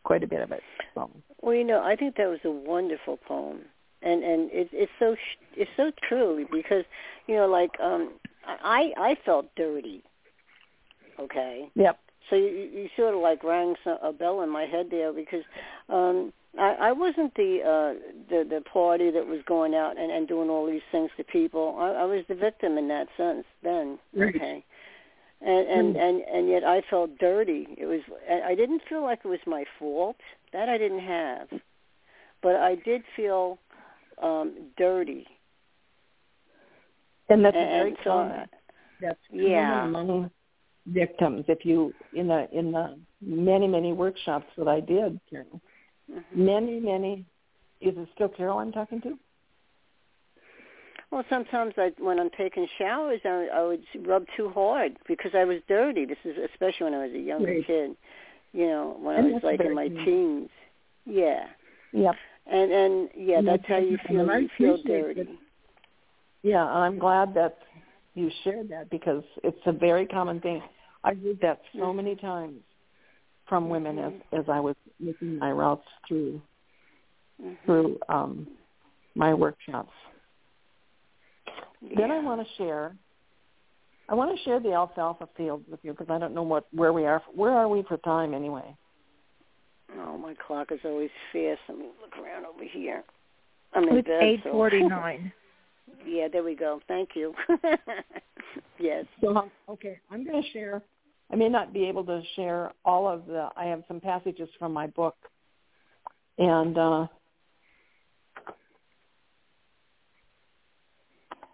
quite a bit of it. So. Well, you know, I think that was a wonderful poem and and it, it's so it's so true because you know like um I I felt dirty. Okay. Yep. So you you sort of like rang a bell in my head there because um I I wasn't the uh the the party that was going out and and doing all these things to people. I, I was the victim in that sense then. Right. Okay. And and, mm. and and yet I felt dirty. It was I didn't feel like it was my fault. That I didn't have. But I did feel um, dirty. And that's and, very so, common. That's yeah. among victims. If you in the in the many many workshops that I did, mm-hmm. many many. Is it still Carol I'm talking to? Well, sometimes I, when I'm taking showers, I, I would rub too hard because I was dirty. This is especially when I was a younger right. kid. You know, when and I was like in my teens. Yeah. Yep. And and yeah, and that's how you feel. You feel dirty. It. Yeah, I'm glad that you shared that because it's a very common thing. I heard that so mm-hmm. many times from women as as I was making my routes through mm-hmm. through um my workshops. Yeah. Then I want to share. I want to share the alfalfa field with you because I don't know what where we are. Where are we for time anyway? Oh, my clock is always fast. Let me look around over here. I'm in it's bed. eight forty nine. So. yeah, there we go. Thank you. yes. So okay, I'm going to share. I may not be able to share all of the. I have some passages from my book, and uh,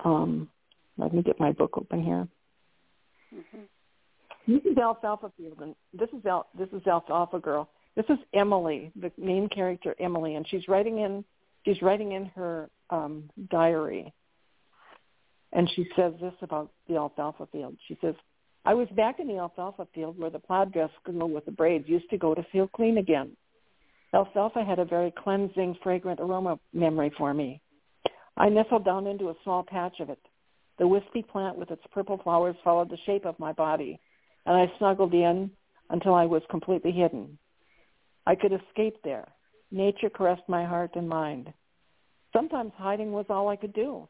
um, let me get my book open here. Mm-hmm. This is Alfalfa Field, and this is Al, this is Alfalfa Girl. This is Emily, the main character Emily, and she's writing in she's writing in her um, diary, and she says this about the alfalfa field. She says, "I was back in the alfalfa field where the plaid dress girl with the braids used to go to feel clean again. Alfalfa had a very cleansing, fragrant aroma memory for me. I nestled down into a small patch of it. The wispy plant with its purple flowers followed the shape of my body, and I snuggled in until I was completely hidden. I could escape there. Nature caressed my heart and mind. Sometimes hiding was all I could do.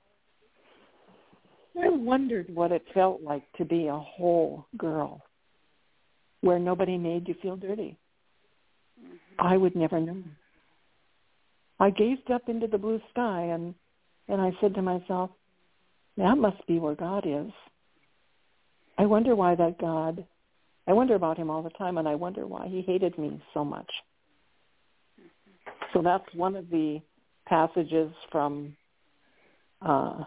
I wondered what it felt like to be a whole girl, where nobody made you feel dirty. I would never know. I gazed up into the blue sky and and I said to myself, that must be where God is. I wonder why that God, I wonder about him all the time and I wonder why he hated me so much. So that's one of the passages from uh,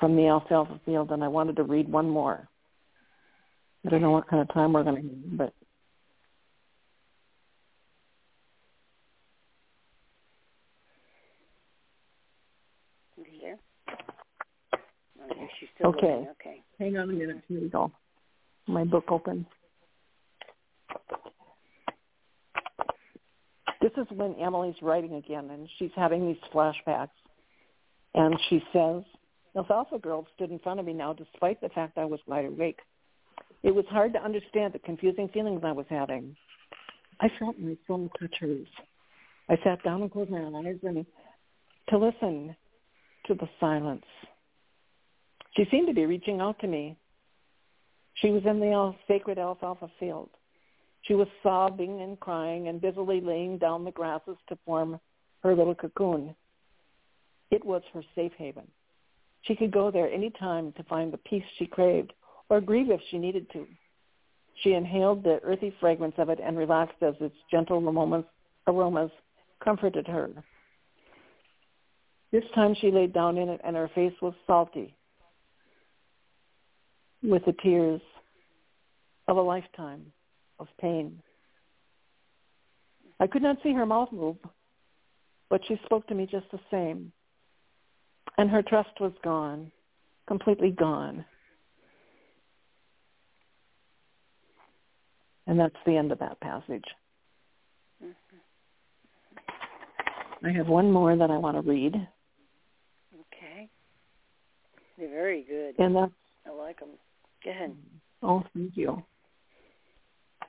from the alfalfa field, and I wanted to read one more. I don't know what kind of time we're going to have, but Here. Oh, she's still Okay. looking. Okay. hang on a minute. Here we go. My book opens. This is when Emily's writing again, and she's having these flashbacks. And she says, Alfalfa Girl stood in front of me now despite the fact I was wide awake. It was hard to understand the confusing feelings I was having. I felt my soul touch hers. I sat down and closed my eyes and to listen to the silence. She seemed to be reaching out to me. She was in the sacred alfalfa field. She was sobbing and crying and busily laying down the grasses to form her little cocoon. It was her safe haven. She could go there any time to find the peace she craved or grieve if she needed to. She inhaled the earthy fragrance of it and relaxed as its gentle aromas, aromas comforted her. This time she laid down in it and her face was salty with the tears of a lifetime of pain. I could not see her mouth move, but she spoke to me just the same. And her trust was gone, completely gone. And that's the end of that passage. Mm-hmm. I have one more that I want to read, Okay. They're very good. and that's I like them. Go ahead. Oh, thank you.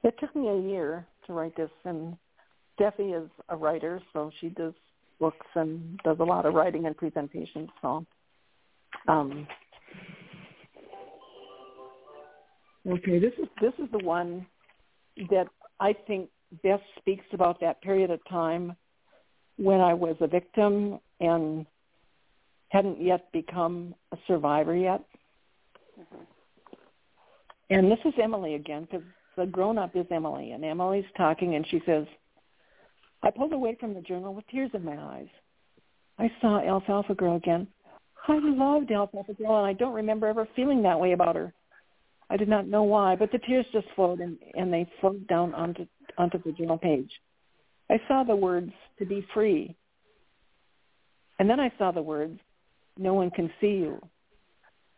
It took me a year to write this, and Steffi is a writer, so she does books and does a lot of writing and presentations. So, um, okay, this is this is the one that I think best speaks about that period of time when I was a victim and hadn't yet become a survivor yet. And this is Emily again, because the grown-up is Emily, and Emily's talking, and she says, I pulled away from the journal with tears in my eyes. I saw Alfalfa Girl again. I loved Alfalfa Girl, and I don't remember ever feeling that way about her. I did not know why, but the tears just flowed, and, and they flowed down onto, onto the journal page. I saw the words, to be free. And then I saw the words, no one can see you.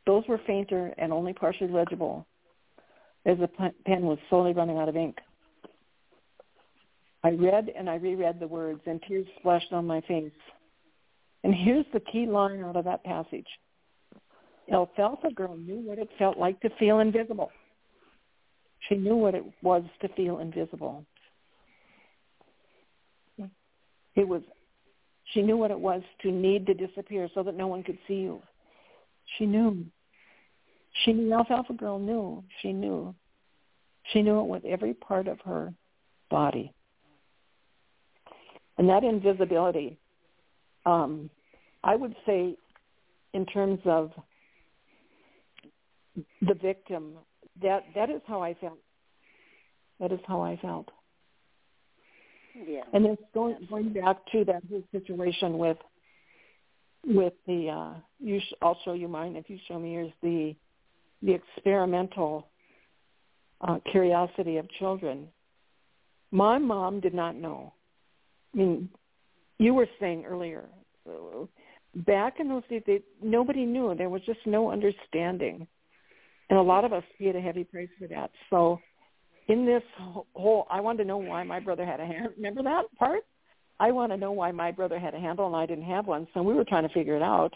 Those were fainter and only partially legible as the pen was slowly running out of ink. I read and I reread the words and tears splashed on my face. And here's the key line out of that passage. Alfalfa Girl knew what it felt like to feel invisible. She knew what it was to feel invisible. It was, she knew what it was to need to disappear so that no one could see you. She knew. She knew, Alfalfa Girl knew. She knew. She knew it with every part of her body. And that invisibility, um, I would say in terms of the victim, that that is how I felt. That is how I felt. Yeah. And then going going back to that whole situation with with the uh you sh- I'll show you mine if you show me yours the the experimental uh, curiosity of children. My mom did not know. I mean, you were saying earlier, back in those days, they, nobody knew. There was just no understanding, and a lot of us paid a heavy price for that. So, in this whole, I wanted to know why my brother had a hand. Remember that part? I want to know why my brother had a handle and I didn't have one. So we were trying to figure it out,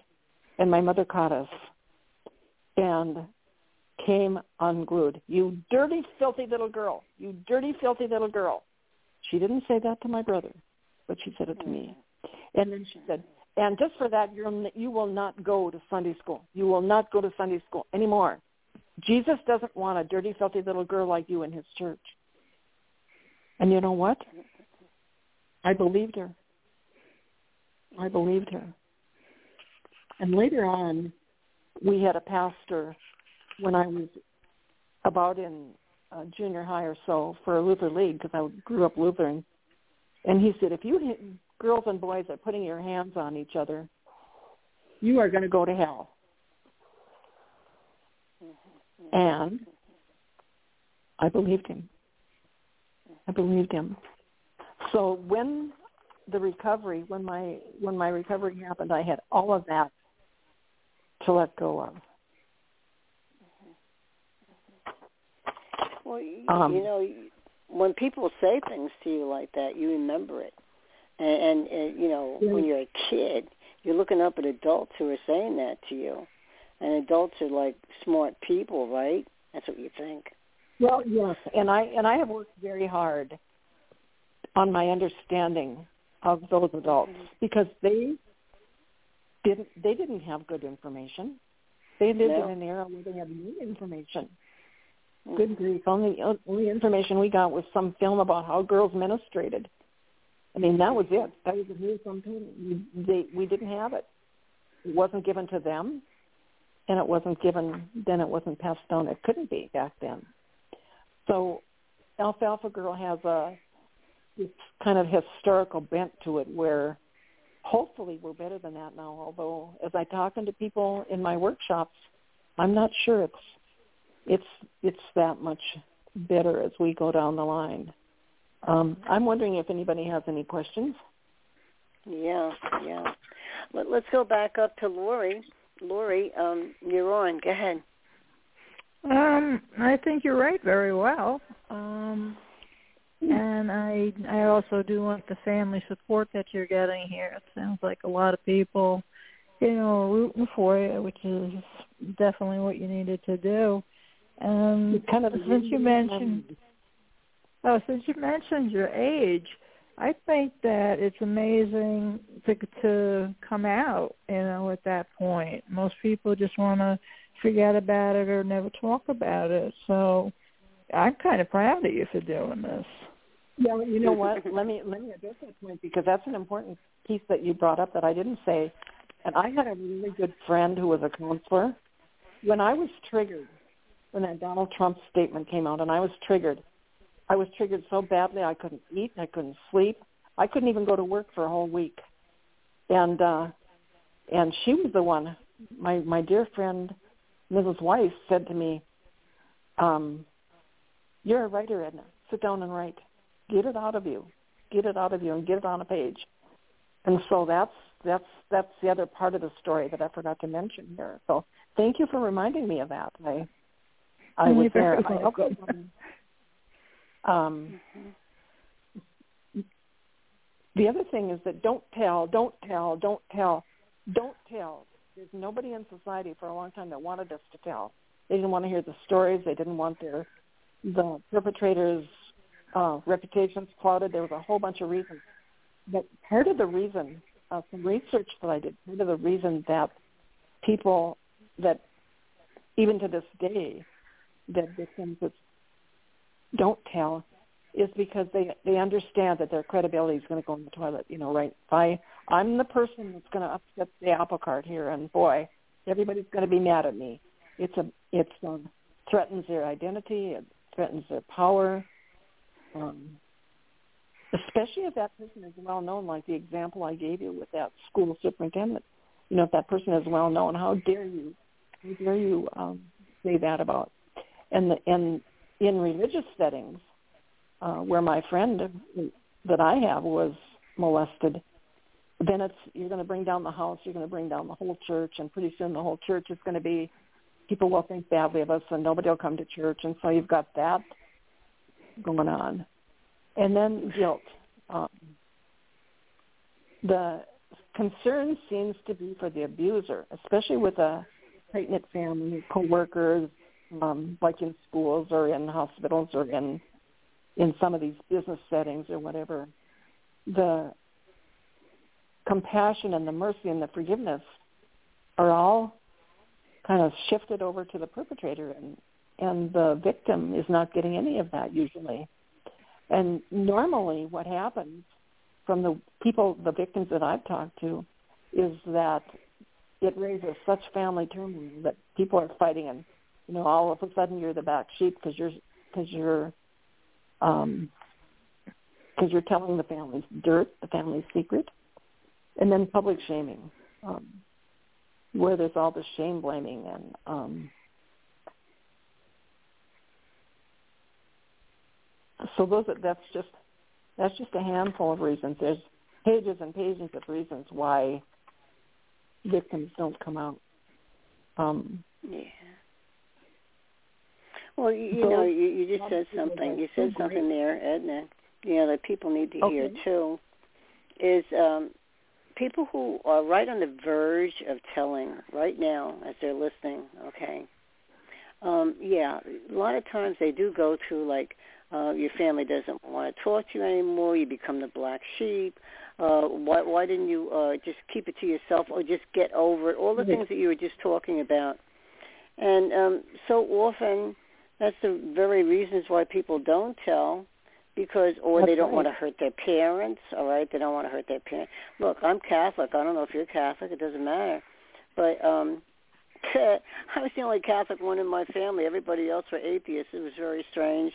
and my mother caught us and came unglued. You dirty, filthy little girl. You dirty, filthy little girl. She didn't say that to my brother, but she said it to me. And then she said, and just for that, you're, you will not go to Sunday school. You will not go to Sunday school anymore. Jesus doesn't want a dirty, filthy little girl like you in his church. And you know what? I believed her. I believed her. And later on, we had a pastor when I was about in uh, junior high or so for a Luther League because I grew up Lutheran. And he said, if you girls and boys are putting your hands on each other, you are going to go to hell. And I believed him. I believed him. So when the recovery, when my when my recovery happened, I had all of that to let go of. Well, you, Um, you know, when people say things to you like that, you remember it. And, and, and you know, when you're a kid, you're looking up at adults who are saying that to you. And adults are like smart people, right? That's what you think. Well, yes, and I and I have worked very hard on my understanding of those adults mm-hmm. because they didn't they didn't have good information. They lived No. in an era where they had no information. Good grief! Only only information we got was some film about how girls menstruated. I mean, that was it. That was the news on they, we didn't have it. It wasn't given to them, and it wasn't given. Then it wasn't passed down. It couldn't be back then. So, Alfalfa Girl has a this kind of historical bent to it, where hopefully we're better than that now. Although, as I talking to people in my workshops, I'm not sure it's it's it's that much better as we go down the line. Um, I'm wondering if anybody has any questions. Yeah, yeah. Let, let's go back up to Lori. Lori, um, you're on. Go ahead. Um, I think you're right very well. Um, and I I also do want the family support that you're getting here. It sounds like a lot of people, you know, are rooting for you, which is definitely what you needed to do. Um, and kind of since you mentioned um, Oh, since you mentioned your age, I think that it's amazing to to come out, you know, at that point. Most people just want to forget about it or never talk about it. So I'm kind of proud of you for doing this. Yeah, you know what? let me let me address that point because that's an important piece that you brought up that I didn't say. And I had a really good friend who was a counselor. When I was triggered, when that Donald Trump statement came out, and I was triggered, I was triggered so badly I couldn't eat, I couldn't sleep, I couldn't even go to work for a whole week. And uh, and she was the one. My my dear friend, Mrs. Weiss, said to me, um, "You're a writer, Edna. Sit down and write." get it out of you get it out of you and get it on a page and so that's that's that's the other part of the story that i forgot to mention here so thank you for reminding me of that i i was there I also welcome. wanted- um the other thing is that don't tell don't tell don't tell don't tell there's nobody in society for a long time that wanted us to tell they didn't want to hear the stories they didn't want their the perpetrators uh, reputations clouded. There was a whole bunch of reasons. But part of the reason, uh, some research that I did, part of the reason that people that even to this day, that victims don't tell is because they they understand that their credibility is going to go in the toilet. You know, right? If I I'm the person that's going to upset the apple cart here, and boy, everybody's going to be mad at me. It's a it's um, threatens their identity. It threatens their power um, especially if that person is well known, like the example I gave you with that school superintendent. You know, if that person is well known, how dare you, how dare you um, say that about? And the, and in religious settings, uh, where my friend that I have was molested, then it's you're going to bring down the house, you're going to bring down the whole church, and pretty soon the whole church is going to be people will think badly of us, and nobody will come to church, and so you've got that going on, and then guilt. Um, the concern seems to be for the abuser, especially with a tight knit family, coworkers, um, like in schools or in hospitals or in in some of these business settings or whatever. The compassion and the mercy and the forgiveness are all kind of shifted over to the perpetrator and and the victim is not getting any of that usually. And normally what happens from the people, the victims that I've talked to, is that it raises such family turmoil that people are fighting, and you know, all of a sudden you're the back sheep because you're because you're um because you're telling the family's dirt, the family's secret, and then public shaming, um, where there's all this shame blaming and um, so those that's just that's just a handful of reasons. There's pages and pages of reasons why victims don't come out. Um, yeah. Well, you, you know, you, you just said something. You said something there, Edna. You know that people need to okay. hear too. Is um, people who are right on the verge of telling right now as they're listening. Okay. Um, yeah, a lot of times they do go through like uh, your family doesn't want to talk to you anymore. You become the black sheep. Uh, why, why didn't you uh, just keep it to yourself or just get over it? All the things that you were just talking about. And um, so often, that's the very reasons why people don't tell because or That's they don't right. want to hurt their parents all right? They don't want to hurt their parents look i'm catholic. I don't know if you're catholic. It doesn't matter. But um i was the only catholic one in my family. Everybody else were atheists. It was very strange.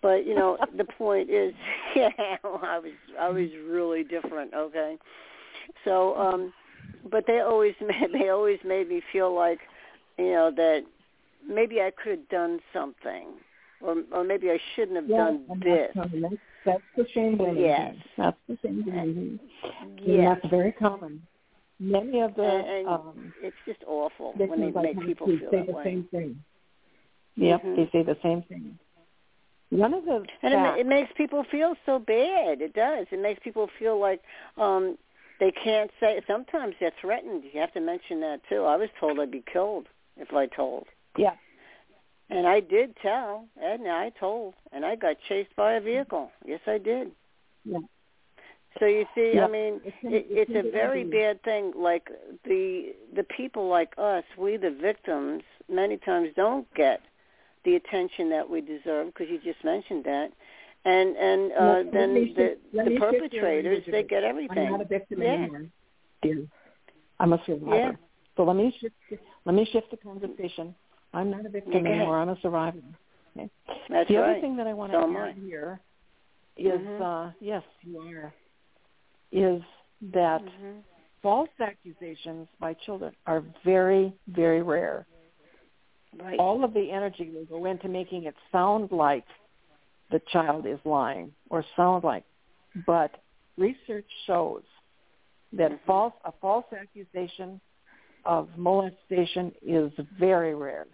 But you know the point is yeah i was i was really different okay? So um but they always made they always made me feel like you know that maybe i could have done something or or maybe I shouldn't have yeah, done this. That's, that's, the shame blaming. Yes. That's the shame blaming. Yes. that's very common. Many of the And, and um, it's just awful when they I make people feel say that the way. same thing. Yep, Mhm. they say the same thing. One of the And it, it makes people feel so bad. It does. It makes people feel like um they can't say. Sometimes they're threatened. You have to mention that too. I was told I'd be killed if I told. Yeah, And I did tell, and I told, and I got chased by a vehicle. Yes, I did. yeah, So you see, Yeah, I mean, it can- it, it it's a very bad thing. Like the the people like us, we the victims, many times don't get the attention that we deserve because you just mentioned that, and and uh, let then the the me shift your perpetrators they get everything. I'm not a victim Yeah. anymore, dear. I'm a survivor. Yeah. So let me shift. Let me shift the conversation. I'm not a victim ahead. anymore. I'm a survivor. Okay. That's the right. other thing that I want to I. add here is, Mhm. uh, yes, you are, is that Mhm. false accusations by children are very, very rare. Right. All of the energy will go into making it sound like the child is lying or sound like, but research shows that Mhm. false a false accusation of molestation is very rare.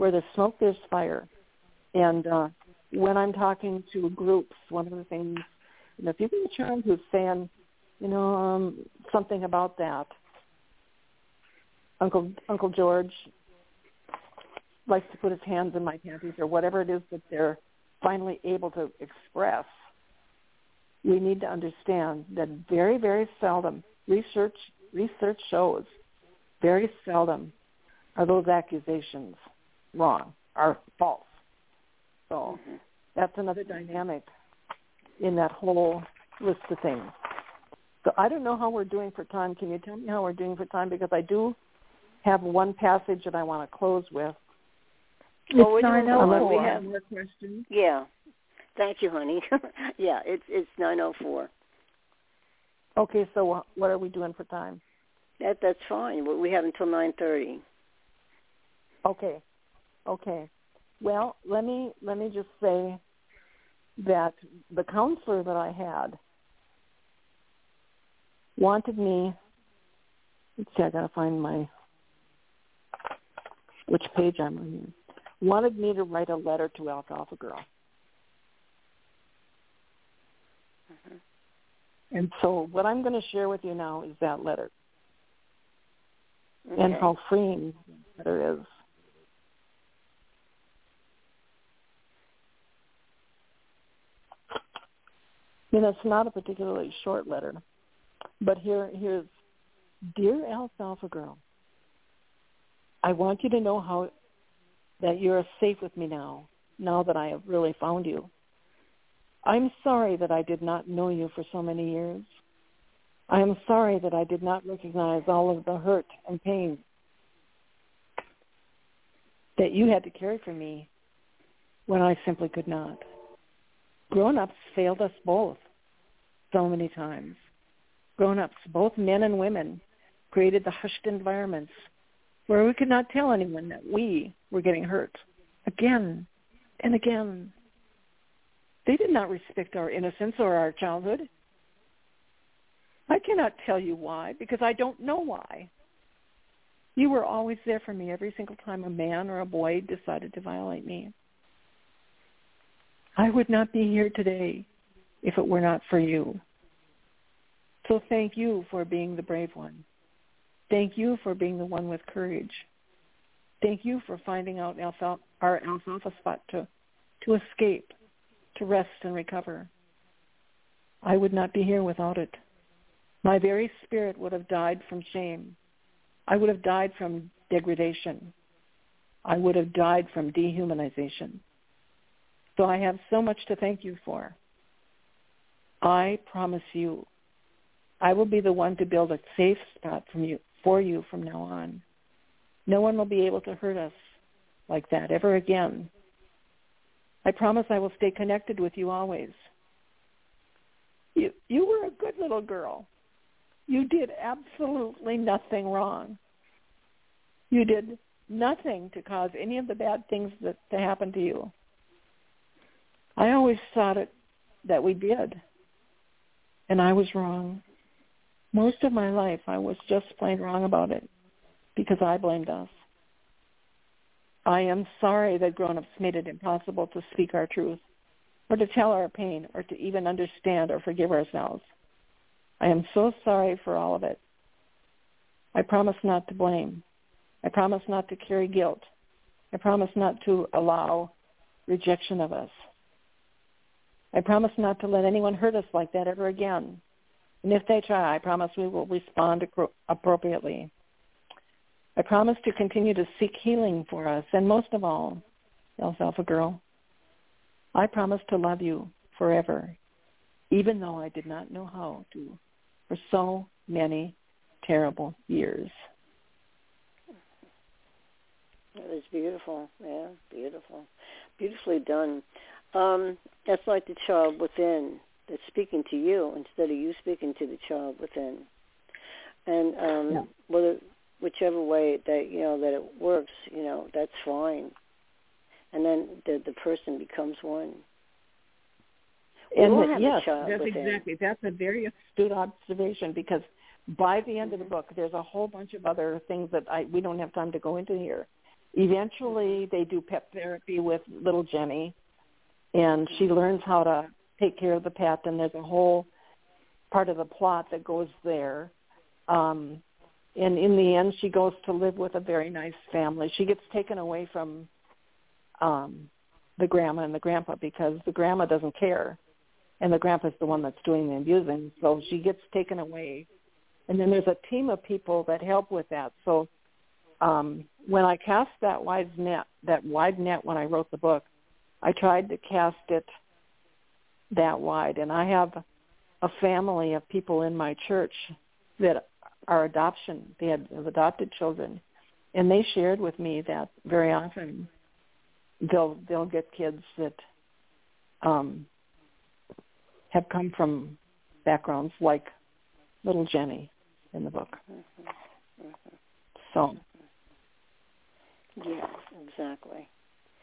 Where there's smoke, there's fire. And uh, when I'm talking to groups, one of the things, you know, if you get a child who's saying, you know, um, something about that, Uncle Uncle George likes to put his hands in my panties or whatever it is that they're finally able to express, we need to understand that very, very seldom research research shows very seldom are those accusations wrong, are false. So Mhm. that's another dynamic in that whole list of things. So I don't know how we're doing for time. Can you tell me how we're doing for time? Because I do have one passage that I want to close with. Well, It's doing nine oh fine. We have more questions. yeah. Thank you, honey. yeah, it's it's nine oh four. Okay, so what are we doing for time? That that's fine. We we have until nine thirty. Okay, okay. Well, let me let me just say that the counselor that I had wanted me. Let's see, I gotta find my which page I'm on. Here. Wanted me to write a letter to Alfalfa Girl. Mm-hmm. And so what I'm going to share with you now is that letter. Okay. And how freeing that letter is. You know, it's not a particularly short letter, but here, here's, dear Alfalfa Girl, I want you to know how that you're safe with me now, now that I have really found you. I'm sorry that I did not know you for so many years. I am sorry that I did not recognize all of the hurt and pain that you had to carry for me when I simply could not. Grown-ups failed us both so many times. Grown-ups, both men and women, created the hushed environments where we could not tell anyone that we were getting hurt again and again. They did not respect our innocence or our childhood. I cannot tell you why because I don't know why. You were always there for me every single time a man or a boy decided to violate me. I would not be here today if it were not for you. So thank you for being the brave one. Thank you for being the one with courage. Thank you for finding out our alfalfa spot to, to escape, to rest and recover. I would not be here without it. My very spirit would have died from shame. I would have died from degradation. I would have died from dehumanization. So I have so much to thank you for. I promise you, I will be the one to build a safe spot from you, for you from now on. No one will be able to hurt us like that ever again. I promise I will stay connected with you always. You, you were a good little girl. You did absolutely nothing wrong. You did nothing to cause any of the bad things that to happen to you. I always thought it that we did. And I was wrong. Most of my life I was just plain wrong about it because I blamed us. I am sorry that grown-ups made it impossible to speak our truth or to tell our pain or to even understand or forgive ourselves. I am so sorry for all of it. I promise not to blame. I promise not to carry guilt. I promise not to allow rejection of us. I promise not to let anyone hurt us like that ever again. And if they try, I promise we will respond appropriately. I promise to continue to seek healing for us. And most of all, Alfalfa Girl, I promise to love you forever, even though I did not know how to for so many terrible years. It was beautiful. Yeah, beautiful. Beautifully done. Um, that's like the child within that's speaking to you instead of you speaking to the child within. And um yeah. whether whichever way that you know that it works, you know, that's fine. And then the the person becomes one. And we'll the, yes, that's within. exactly. That's a very astute observation because by the end of the book, there's a whole bunch of other things that I we don't have time to go into here. Eventually, they do pet therapy with little Jenny, and she learns how to take care of the pet, and there's a whole part of the plot that goes there. Um, and in the end, she goes to live with a very nice family. She gets taken away from um, the grandma and the grandpa because the grandma doesn't care, and the grandpa's the one that's doing the abusing. So she gets taken away, and then there's a team of people that help with that. So um, when I cast that wide net, that wide net when I wrote the book, I tried to cast it that wide. And I have a family of people in my church that are adoption. They had adopted children, and they shared with me that very often they'll they'll get kids that um, have come from backgrounds like little Jenny in the book. So. Yes, exactly.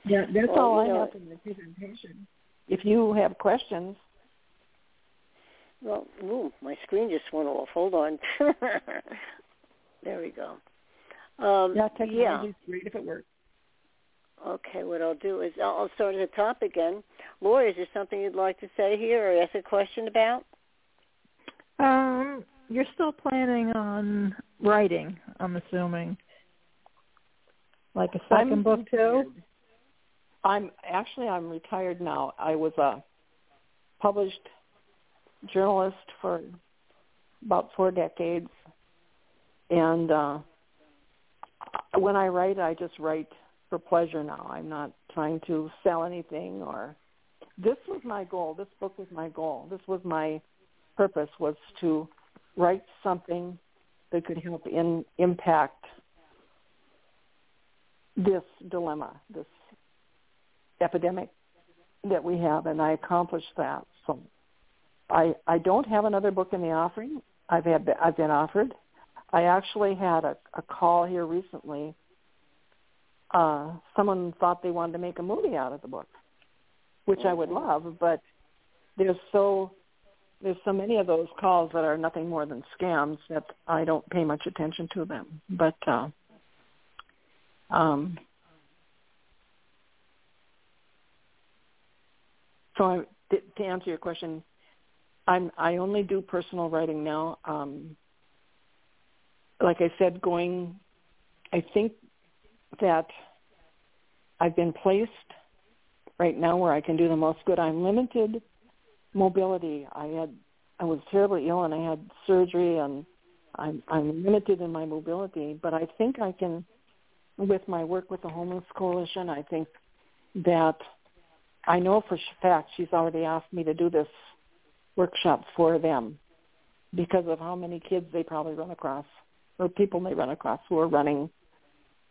Yeah, that's Well, all I know- have from the presentation. If you have questions, Well, ooh, my screen just went off. Hold on. there we go. Um, yeah, yeah. technology's great if it works. Okay, what I'll do is I'll I'll start at the top again. Laura, is there something you'd like to say here or ask a question about? Um, you're still planning on writing, I'm assuming. Like a 2nd I'm book too? I'm actually I'm retired now. I was a published journalist for about four decades, and uh, when I write, I just write for pleasure now. I'm not trying to sell anything or. This was my goal. This book was my goal. This was my purpose was to write something that could help in impact this dilemma, this epidemic that we have, and I accomplished that. So I I don't have another book in the offering. I've had I've been offered. I actually had a, a call here recently. Uh, someone thought they wanted to make a movie out of the book, which I would love, but there's so there's so many of those calls that are nothing more than scams that I don't pay much attention to them. But uh, um, so I, to answer your question, I'm I only do personal writing now. Um, like I said, going, I think that I've been placed right now where I can do the most good. I'm limited mobility. I had I was terribly ill and I had surgery and I'm I'm limited in my mobility, but I think I can with my work with the Homeless Coalition, I think that I know for fact she's already asked me to do this workshop for them because of how many kids they probably run across or people they run across who are running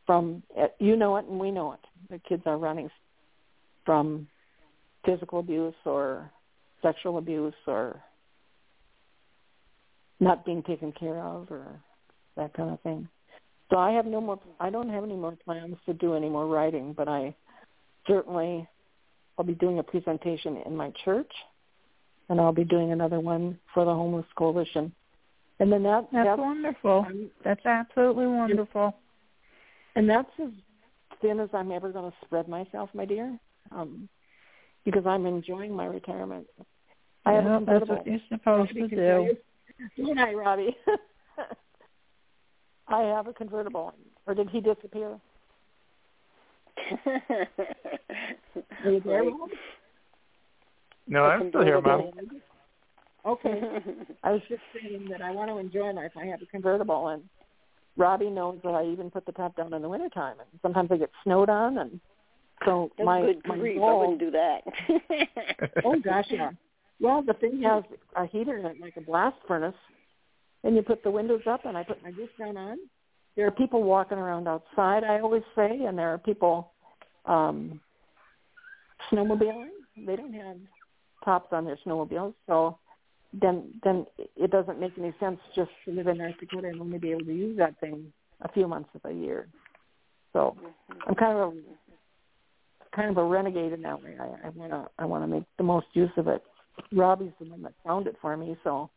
from you know it and we know it. The kids are running from physical abuse or sexual abuse or not being taken care of or that kind of thing. So I have no more I don't have any more plans to do any more writing, but I certainly I'll be doing a presentation in my church and I'll be doing another one for the Homeless Coalition. And then that That's, that's wonderful. I'm- That's absolutely wonderful. and that's as thin as I'm ever going to spread myself, my dear, um, because I'm enjoying my retirement. I have that's what you're supposed to do. Good night, Robbie. I have a convertible. Or did he disappear? Are you there, Right. No, A I'm still here, Mom. Okay. I was just saying that I want to enjoy life. I have a convertible, and Robbie knows that I even put the top down in the wintertime. And sometimes I get snowed on, and so That's my good my grief. I wouldn't do that. Oh gosh, yeah. Well, the thing has a heater in it, like a blast furnace, and you put the windows up, and I put my goose down on. There are people walking around outside. I always say, and there are people um snowmobiling. They don't have tops on their snowmobiles, so then then it doesn't make any sense just to live in North Dakota and only be able to use that thing a few months of the year. So I'm kind of a kind of a renegade in that way. I, I wanna I wanna make the most use of it. Robbie's the one that found it for me, so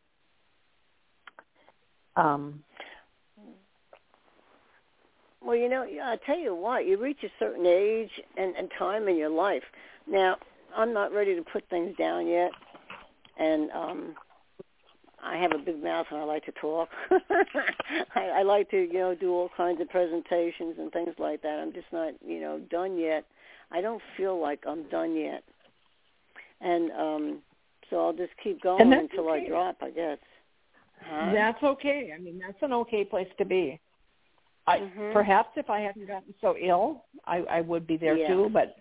um Well, you know, I tell you what, you reach a certain age and, and time in your life. Now, I'm not ready to put things down yet, and um I have a big mouth and I like to talk. I, I like to, you know, do all kinds of presentations and things like that. I'm just not, you know, done yet. I don't feel like I'm done yet, and um so I'll just keep going until okay. I drop, I guess. Huh? that's okay. I mean that's an okay place to be. I Mhm. perhaps if I hadn't gotten so ill, I I would be there Yeah. too, but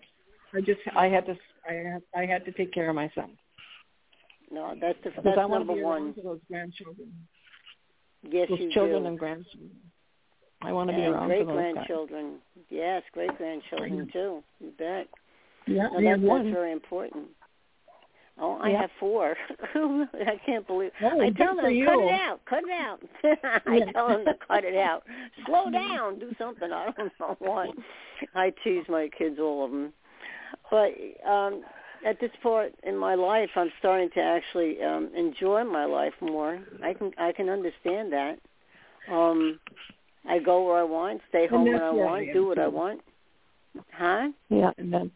I just I had to I had, I had to take care of myself. No, that's the, that's I want number to be one. for those grandchildren. Yes, those you children do. and grandchildren. I want to be around great for those guys. grandchildren. Yes, great grandchildren too. You bet. Yeah, No, that, that's one. very important. Oh, I Yeah. have four. I can't believe. Oh, I tell them cut it out, cut it out. I tell them to cut it out. Slow down, do something. I don't know what. I tease my kids, all of them. but um at this point in my life I'm starting to actually um enjoy my life more. I can I can understand that. Um I go where I want, stay home when I want, do what. I want. Huh? Yeah, and then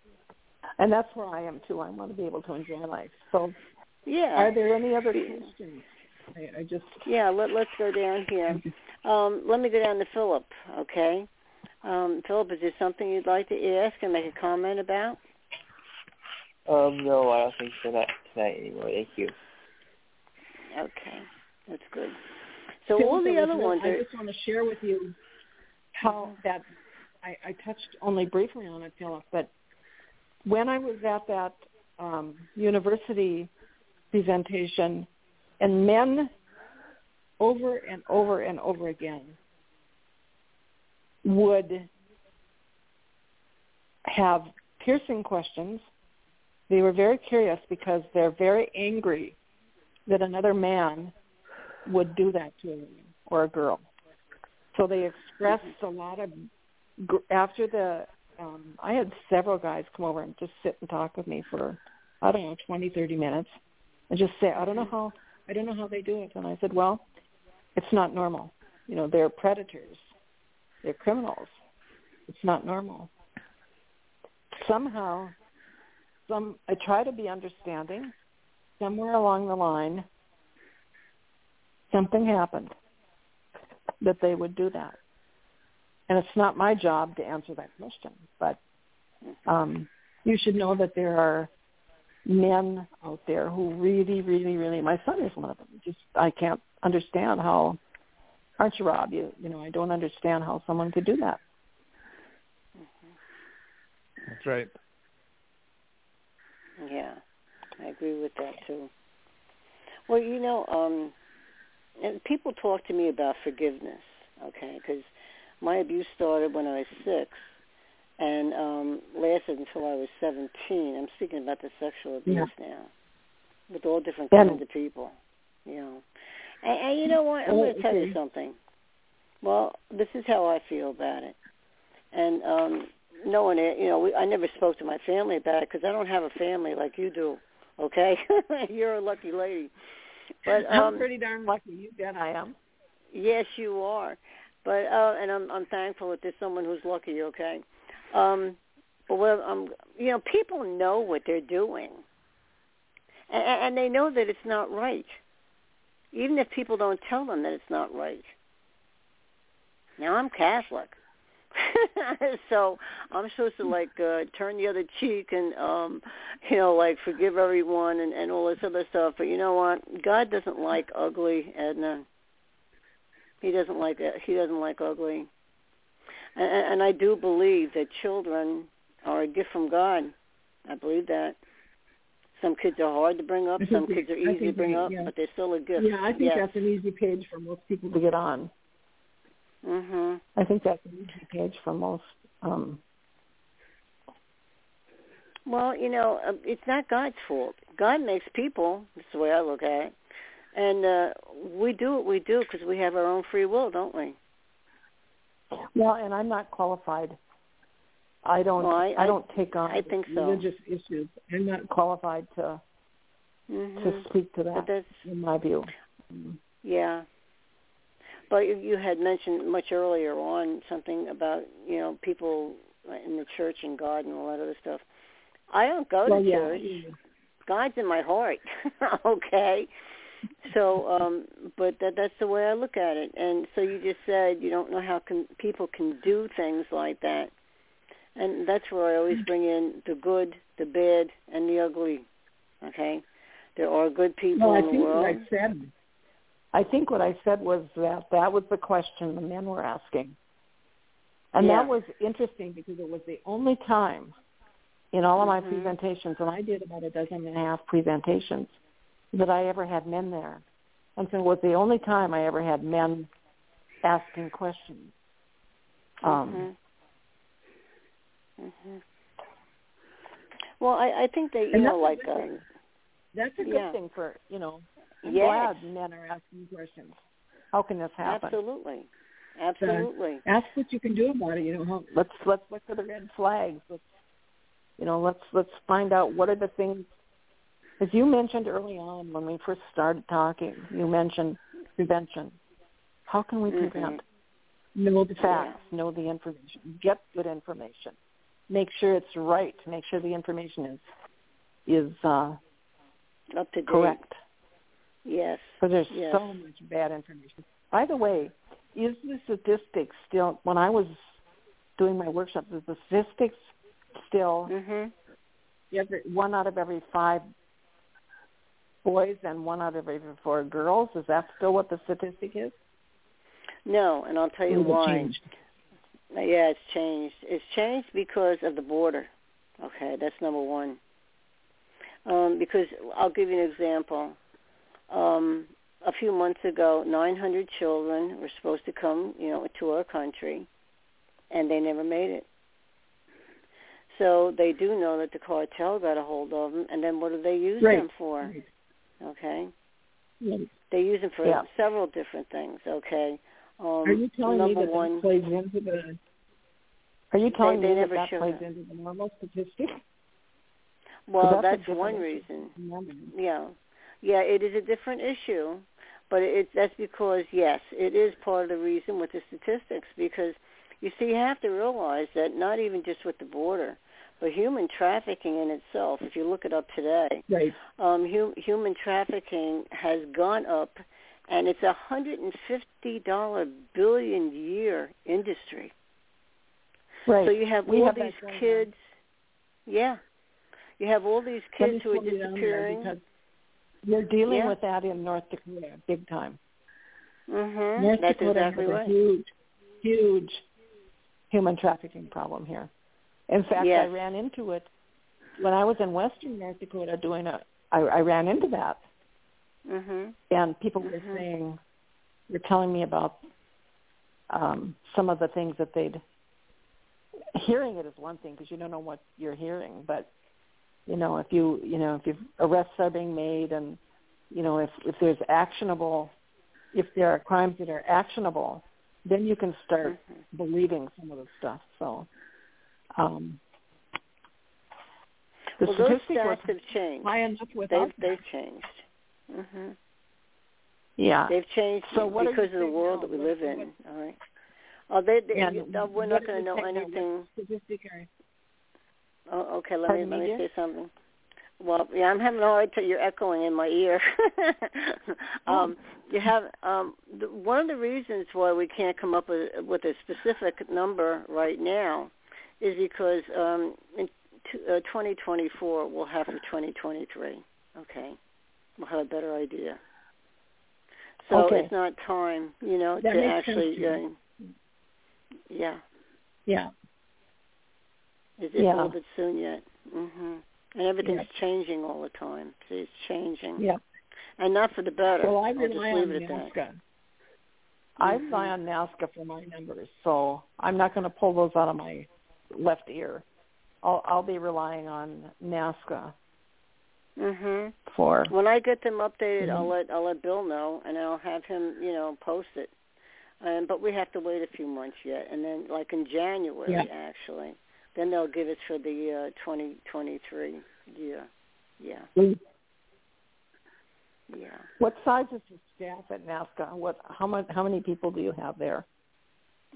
and that's where I am too. I want to be able to enjoy life. So yeah. Are there any other questions? I, I just yeah. Let Let's go down here. Um, let me go down to Philip. Okay. Um, Philip, is there something you'd like to ask and make a comment about? Um, no, I don't think so. Not tonight anymore. Thank you. Okay, that's good. So all the other ones. I just want to share with you how that I, I touched only briefly on it, Philip, but when I was at that um, university presentation, and men over and over and over again would have piercing questions. They were very curious because they're very angry that another man would do that to a woman or a girl. So they expressed a lot of after the um I had several guys come over and just sit and talk with me for I don't know twenty thirty minutes and just say I don't know how I don't know how they do it. And I said well it's not normal. You know they're predators. They're criminals. It's not normal. Somehow some I try to be understanding. Somewhere along the line something happened that they would do that and it's not my job to answer that question, but um, you should know that there are men out there who really, really, really. My son is one of them. Just I can't understand how. Aren't you, Rob? You you know I don't understand how someone could do that. That's right. Yeah, I agree with that too. Well, you know, um, and people talk to me about forgiveness, okay? Because my abuse started when I was six and um lasted until I was 17. I'm speaking about the sexual abuse yeah. now with all different yeah. kinds of people, you know. And, and you know what? I'm going to tell you something. Well, this is how I feel about it. And um no one, you know, we, I never spoke to my family about it because I don't have a family like you do. Okay, you're a lucky lady. But um, I'm pretty darn lucky. You bet I am. Yes, you are. But uh, and I'm I'm thankful that there's someone who's lucky. Okay, um, but what I'm you know people know what they're doing, and, and they know that it's not right, even if people don't tell them that it's not right. Now I'm Catholic. so I'm supposed to like uh turn the other cheek and um you know like forgive everyone and and all this other stuff but you know what God doesn't like ugly Edna he doesn't like it. He doesn't like ugly. And, and I do believe that children are a gift from God. I believe that. Some kids are hard to bring up. Some kids are easy to bring up, yeah. but they're still a gift. Yeah, I think yes. that's an easy page for most people to get on. Mhm. I think that's an easy page for most. um Well, you know, uh, it's not God's fault. God makes people. That's the way I look at it and uh, we do what we do because we have our own free will, don't we? Well, and I'm not qualified. I don't. Well, I, I, don't take on I think so. religious issues. I'm not qualified to mm-hmm. to speak to that. that's, in my view. Yeah. But you, you had mentioned much earlier on something about you know people in the church and God and all that other stuff. I don't go well, to yeah. church. God's in my heart. okay so um but that that's the way I look at it. And so you just said you don't know how can people can do things like that. And that's where I always bring in the good, the bad, and the ugly. Okay? There are good people no, in I the think world. What I said I think what I said was that that was the question the men were asking. And yeah. that was interesting because it was the only time in all of my mm-hmm. presentations, and I did about a dozen and a half presentations, that I ever had men there. And so it was the only time I ever had men asking questions. Um, mm-hmm. Mm-hmm. Well, I, I think that you know, like a um, that's a good yeah. thing for you know. I'm yes. glad men are asking questions. How can this happen? Absolutely, absolutely. Uh, ask what you can do about it. You know, how, let's let's look for the red flags. Let's You know, let's let's find out what are the things. As you mentioned early on when we first started talking, you mentioned prevention. How can we prevent? Mm-hmm. Know the facts, know the information, get good information, make sure it's right, make sure the information is is uh, Up to date. correct. Yes. Because there's Yes. so much bad information. By the way, is the statistics still? When I was doing my workshops, is the statistics still Mm-hmm. every one out of every five boys and one out of every four girls? Is that still what the statistic is? No, and I'll tell you why. changed? Yeah, it's changed. It's changed because of the border. Okay, that's number one. Um, because I'll give you an example. Um, a few months ago, 900 children were supposed to come, you know, to our country, and they never made it. So they do know that the cartel got a hold of them, and then what do they use Right. them for? Right. Okay, Right. they use them for Yeah. several different things. Okay. Um, Are you telling me that one, that plays into the? Are you telling they me that never that plays that. into the normal statistic? Well, that's that's, one reason. Yeah, yeah, it is a different issue, but it that's because yes, it is part of the reason with the statistics because you see, you have to realize that not even just with the border, but human trafficking in itself. If you look it up today, Right. um, hu- human trafficking has gone up, and it's a hundred and fifty dollar billion year industry. Right. So you have We all have these going on. kids. Yeah. You have all these kids who are slow you down there disappearing. We're dealing Yeah. with that in North Dakota big time. Mhm. North That's Dakota exactly has a right. huge, huge human trafficking problem here. In fact, Yes. I ran into it when I was in Western North Dakota doing a. I, I ran into that, Mhm. and people were Mhm. saying, were telling me about um, some of the things that they'd. Hearing it is one thing because you don't know what you're hearing, but you know if you you know if arrests are being made and you know if if there's actionable if there are crimes that are actionable then you can start Mhm. believing some of the stuff so um the Well, those stats have changed. high enough without They've they've changed. Mhm. yeah They've changed So because of the world now? that we live in. All right. Oh, they, they and uh, we're not going to know anything. Oh, okay. Let Pardon me let me, me say something. Well, yeah, I'm having a hard time. You're echoing in my ear. um, you have um, the, one of the reasons why we can't come up with with a specific number right now is because um, in t- uh, 2024 we'll have for 2023. Okay, we'll have a better idea. So Okay. it's not time, you know, That to actually. to. Uh, yeah, yeah it's, it's Yeah. a little bit soon yet. hmm And everything's Yep. changing all the time. See, it's changing. yeah And not for the better. well i I'll just rely on it at that. NAASCA. I Mhm. rely on NAASCA for my numbers, so I'm not going to pull those out of my left ear. I'll I'll be relying on NAASCA Mhm. for When I get them updated, I'll Mhm. let I'll let Bill know, and I'll have him, you know, post it. Um, but we have to wait a few months yet, and then like in January, Yeah. actually, then they'll give it for the uh, 2023 year. Yeah, yeah. What size is the staff at NAASCA? What how much how many people do you have there?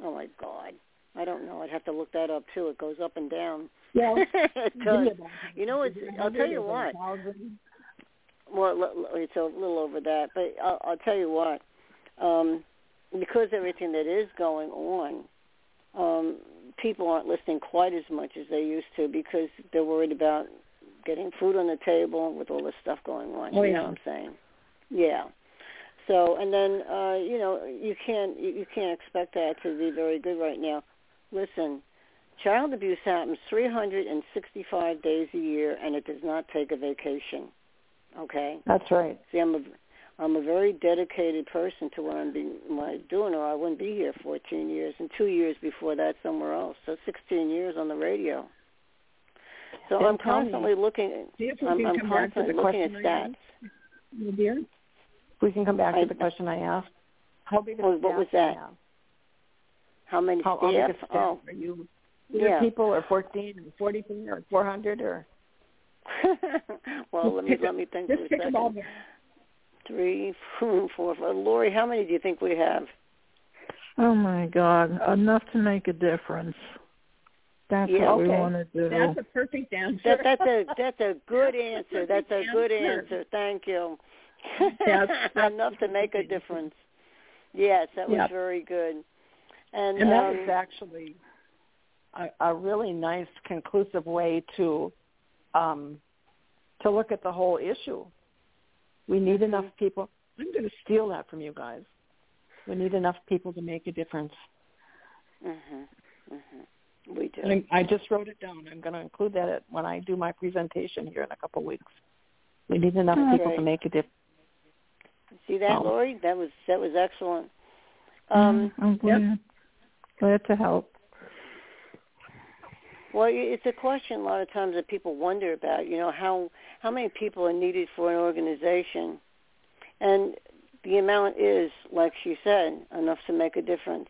Oh my God, I don't know. I'd have to look that up too. It goes up and down. It does. You know, it's. I'll tell you what. Well, it's a little over that, but I'll, I'll tell you what. Um, because everything that is going on, um, people aren't listening quite as much as they used to because they're worried about getting food on the table with all this stuff going on. Oh, you yeah. know what I'm saying? Yeah. So, and then uh, you know, you can't you you can't expect that to be very good right now. Listen, child abuse happens 365 days a year, and it does not take a vacation. Okay. That's right. See, I'm a I'm a very dedicated person to what I'm being what I'm doing, or I wouldn't be here 14 years, and two years before that somewhere else. So 16 years on the radio. So Then I'm tell me, constantly looking. See if we I'm, can I'm come back to constantly the looking at question stats. asked, dear. We can come back I- to the question I asked. How big a what was that? have? How many How, how big staff? Oh, are you? Yeah. people or 14 or 44 or 400 or well, let me pick let up- me think just for a pick them all. second. Three, four, four, five. Lori, how many do you think we have? Oh my God, enough to make a difference. That's Yeah, what we want to do. That's a perfect answer. That that's a that's a good answer. That's a good Answer. answer. Thank you. That's- that's Enough to make a difference. Yes, that was Yep. very good. And, and that um, was actually a, a really nice conclusive way to um, to look at the whole issue. We need enough people. I'm going to steal that from you guys. We need enough people to make a difference. mhm, mhm. We do. And I, I just wrote it down. I'm going to include that at, when I do my presentation here in a couple of weeks. We need enough people to make a difference. See that, Oh. Lori? That was that was excellent. Um, I'm glad, glad to help. Well, it's a question a lot of times that people wonder about. You know, how how many people are needed for an organization, and the amount is, like she said, enough to make a difference.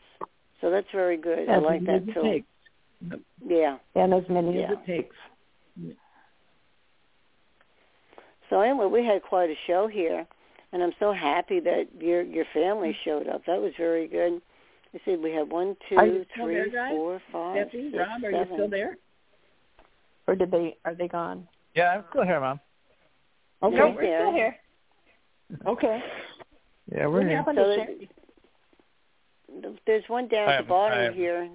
So that's very good. I like many that as it too. takes. Yeah. And as many Yeah. as it takes. So anyway, we had quite a show here, and I'm so happy that your your family showed up. That was very good. You see, we have one, Are you still there, four, five, Betsy, six, Rob, are you still there? Or did they are they gone? Yeah, I'm still here, Mom. Okay. No, we're still here. Okay. Yeah, we're What here. happened So to that- There's one down I at the bottom haven't. here.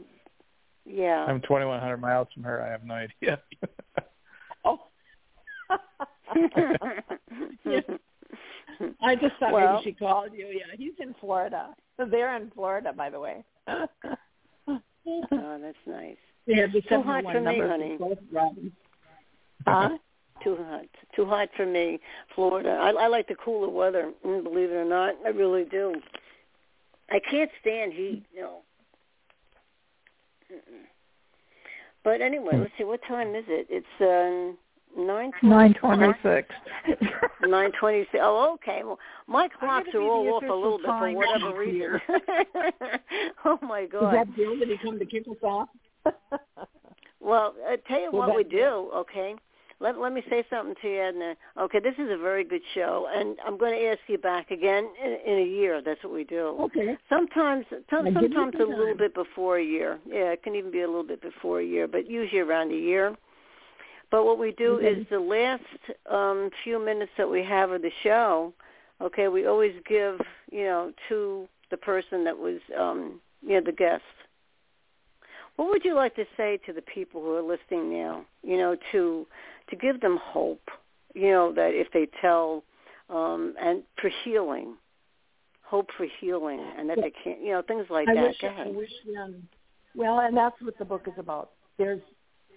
Yeah. I'm 2,100 miles from her. I have no idea. Oh. Yeah. I just thought Well- maybe she called you. Yeah, he's in Florida. They're in Florida, by the way. oh, that's nice. they have the Too hot for me, number honey. Huh? Too hot. Too hot for me. Florida. I, I like the cooler weather. mm, Believe it or not, I really do. I can't stand heat. You know. Mm-mm. But anyway, let's see. What time is it? It's um, Nine twenty-six. Nine twenty. Oh, okay. Well, my clocks are all off a little bit for whatever reason. oh my God! Is that Bill? Did he come to kick us off? Well, I tell you Well, what we do, okay? Let let me say something to you, Edna. Uh, okay, this is a very good show, and I'm going to ask you back again in, in a year. That's what we do. Okay. Sometimes, some, Now, give me sometimes a little bit before a year. Yeah, it can even be a little bit before a year, but usually around a year. But what we do Okay. is the last um, few minutes that we have of the show. Okay, we always give you know to the person that was um, you know the guest. What would you like to say to the people who are listening now? You know, to to give them hope. You know that if they tell, um, and for healing, hope for healing, and that they can't. You know, things like I that. wish Go I wish um well and that's what the book is about. There's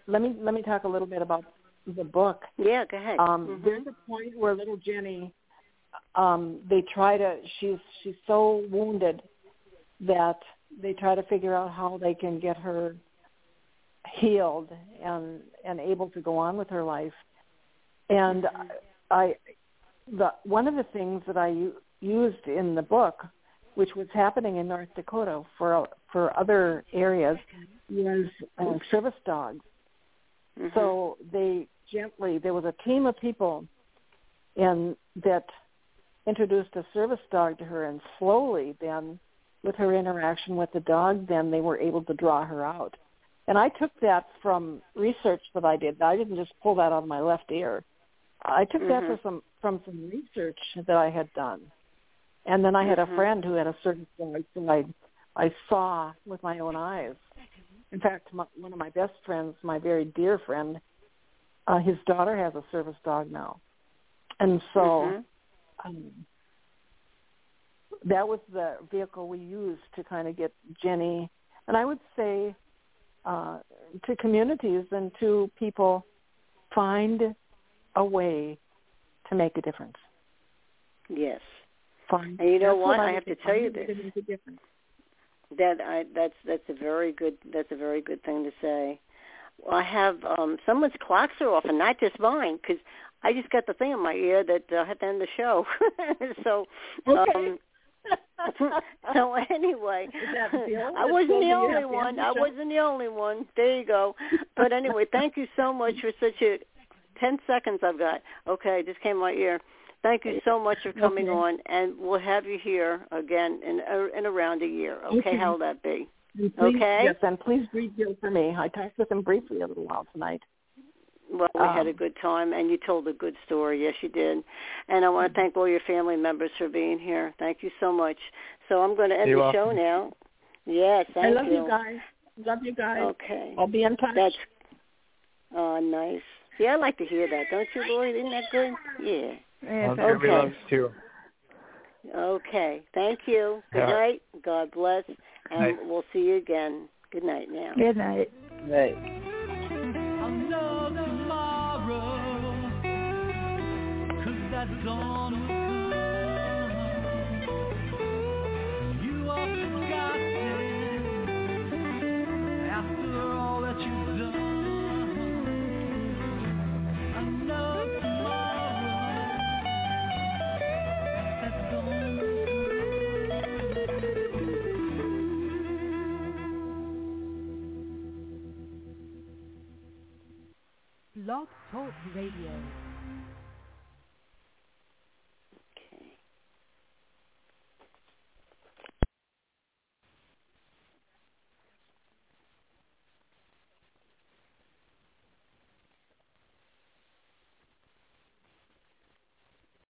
let me let me talk a little bit about the book. Yeah, go ahead. Um Mhm. there's a point where little Jenny um they try to she's she's so wounded that they try to figure out how they can get her healed and and able to go on with her life. And Mm-hmm. I the one of the things that I u- used in the book which was happening in North Dakota for for other areas was uh, service dogs. Mhm. So they gently there was a team of people and that introduced a service dog to her and slowly then with her interaction with the dog then they were able to draw her out. And I took that from research that I did. I didn't just pull that out of my left ear. I took that Mhm. from some from some research that I had done. And then I had Mhm. a friend who had a service dog so I I saw with my own eyes. In fact, my, one of my best friends, my very dear friend, uh, his daughter has a service dog now, and so Mhm. um, that was the vehicle we used to kind of get Jenny, and I would say uh, to communities and to people, find a way to make a difference. Yes. Find, And you know that's what? I I have to tell you this. to make a difference. That I that's that's a very good that's a very good thing to say. I have um someone's clocks are off and not just mine because I just got the thing in my ear that uh, I have to end the show. so Okay. um so anyway. I wasn't the only one. I wasn't the only one. There you go. But anyway, thank you so much for such a ten seconds I've got. Okay, just came my ear. Thank you so much for coming Okay. on, and we'll have you here again in uh, in around a year. Okay, Okay. how'll that be? Please- Okay. Yes, and please greet Bill for me. I talked with him briefly a little while tonight. Well, we had a Um, good time, and you told a good story. Yes, you did. And I want to thank all your family members for being here. Thank you so much. So I'm going to end You're the show now. Yes, thank I love you. guys. Love you guys. Okay. I'll be in touch. That's oh nice. Yeah, I like to hear that, don't you, Lloyd? Isn't that good? Yeah. Yeah, Well, thank Okay. loves too. Okay. Thank you. Good Yeah. night. God bless, and Night. we'll see you again. Good night now. Good night. Right. I'll know tomorrow, Talk Radio.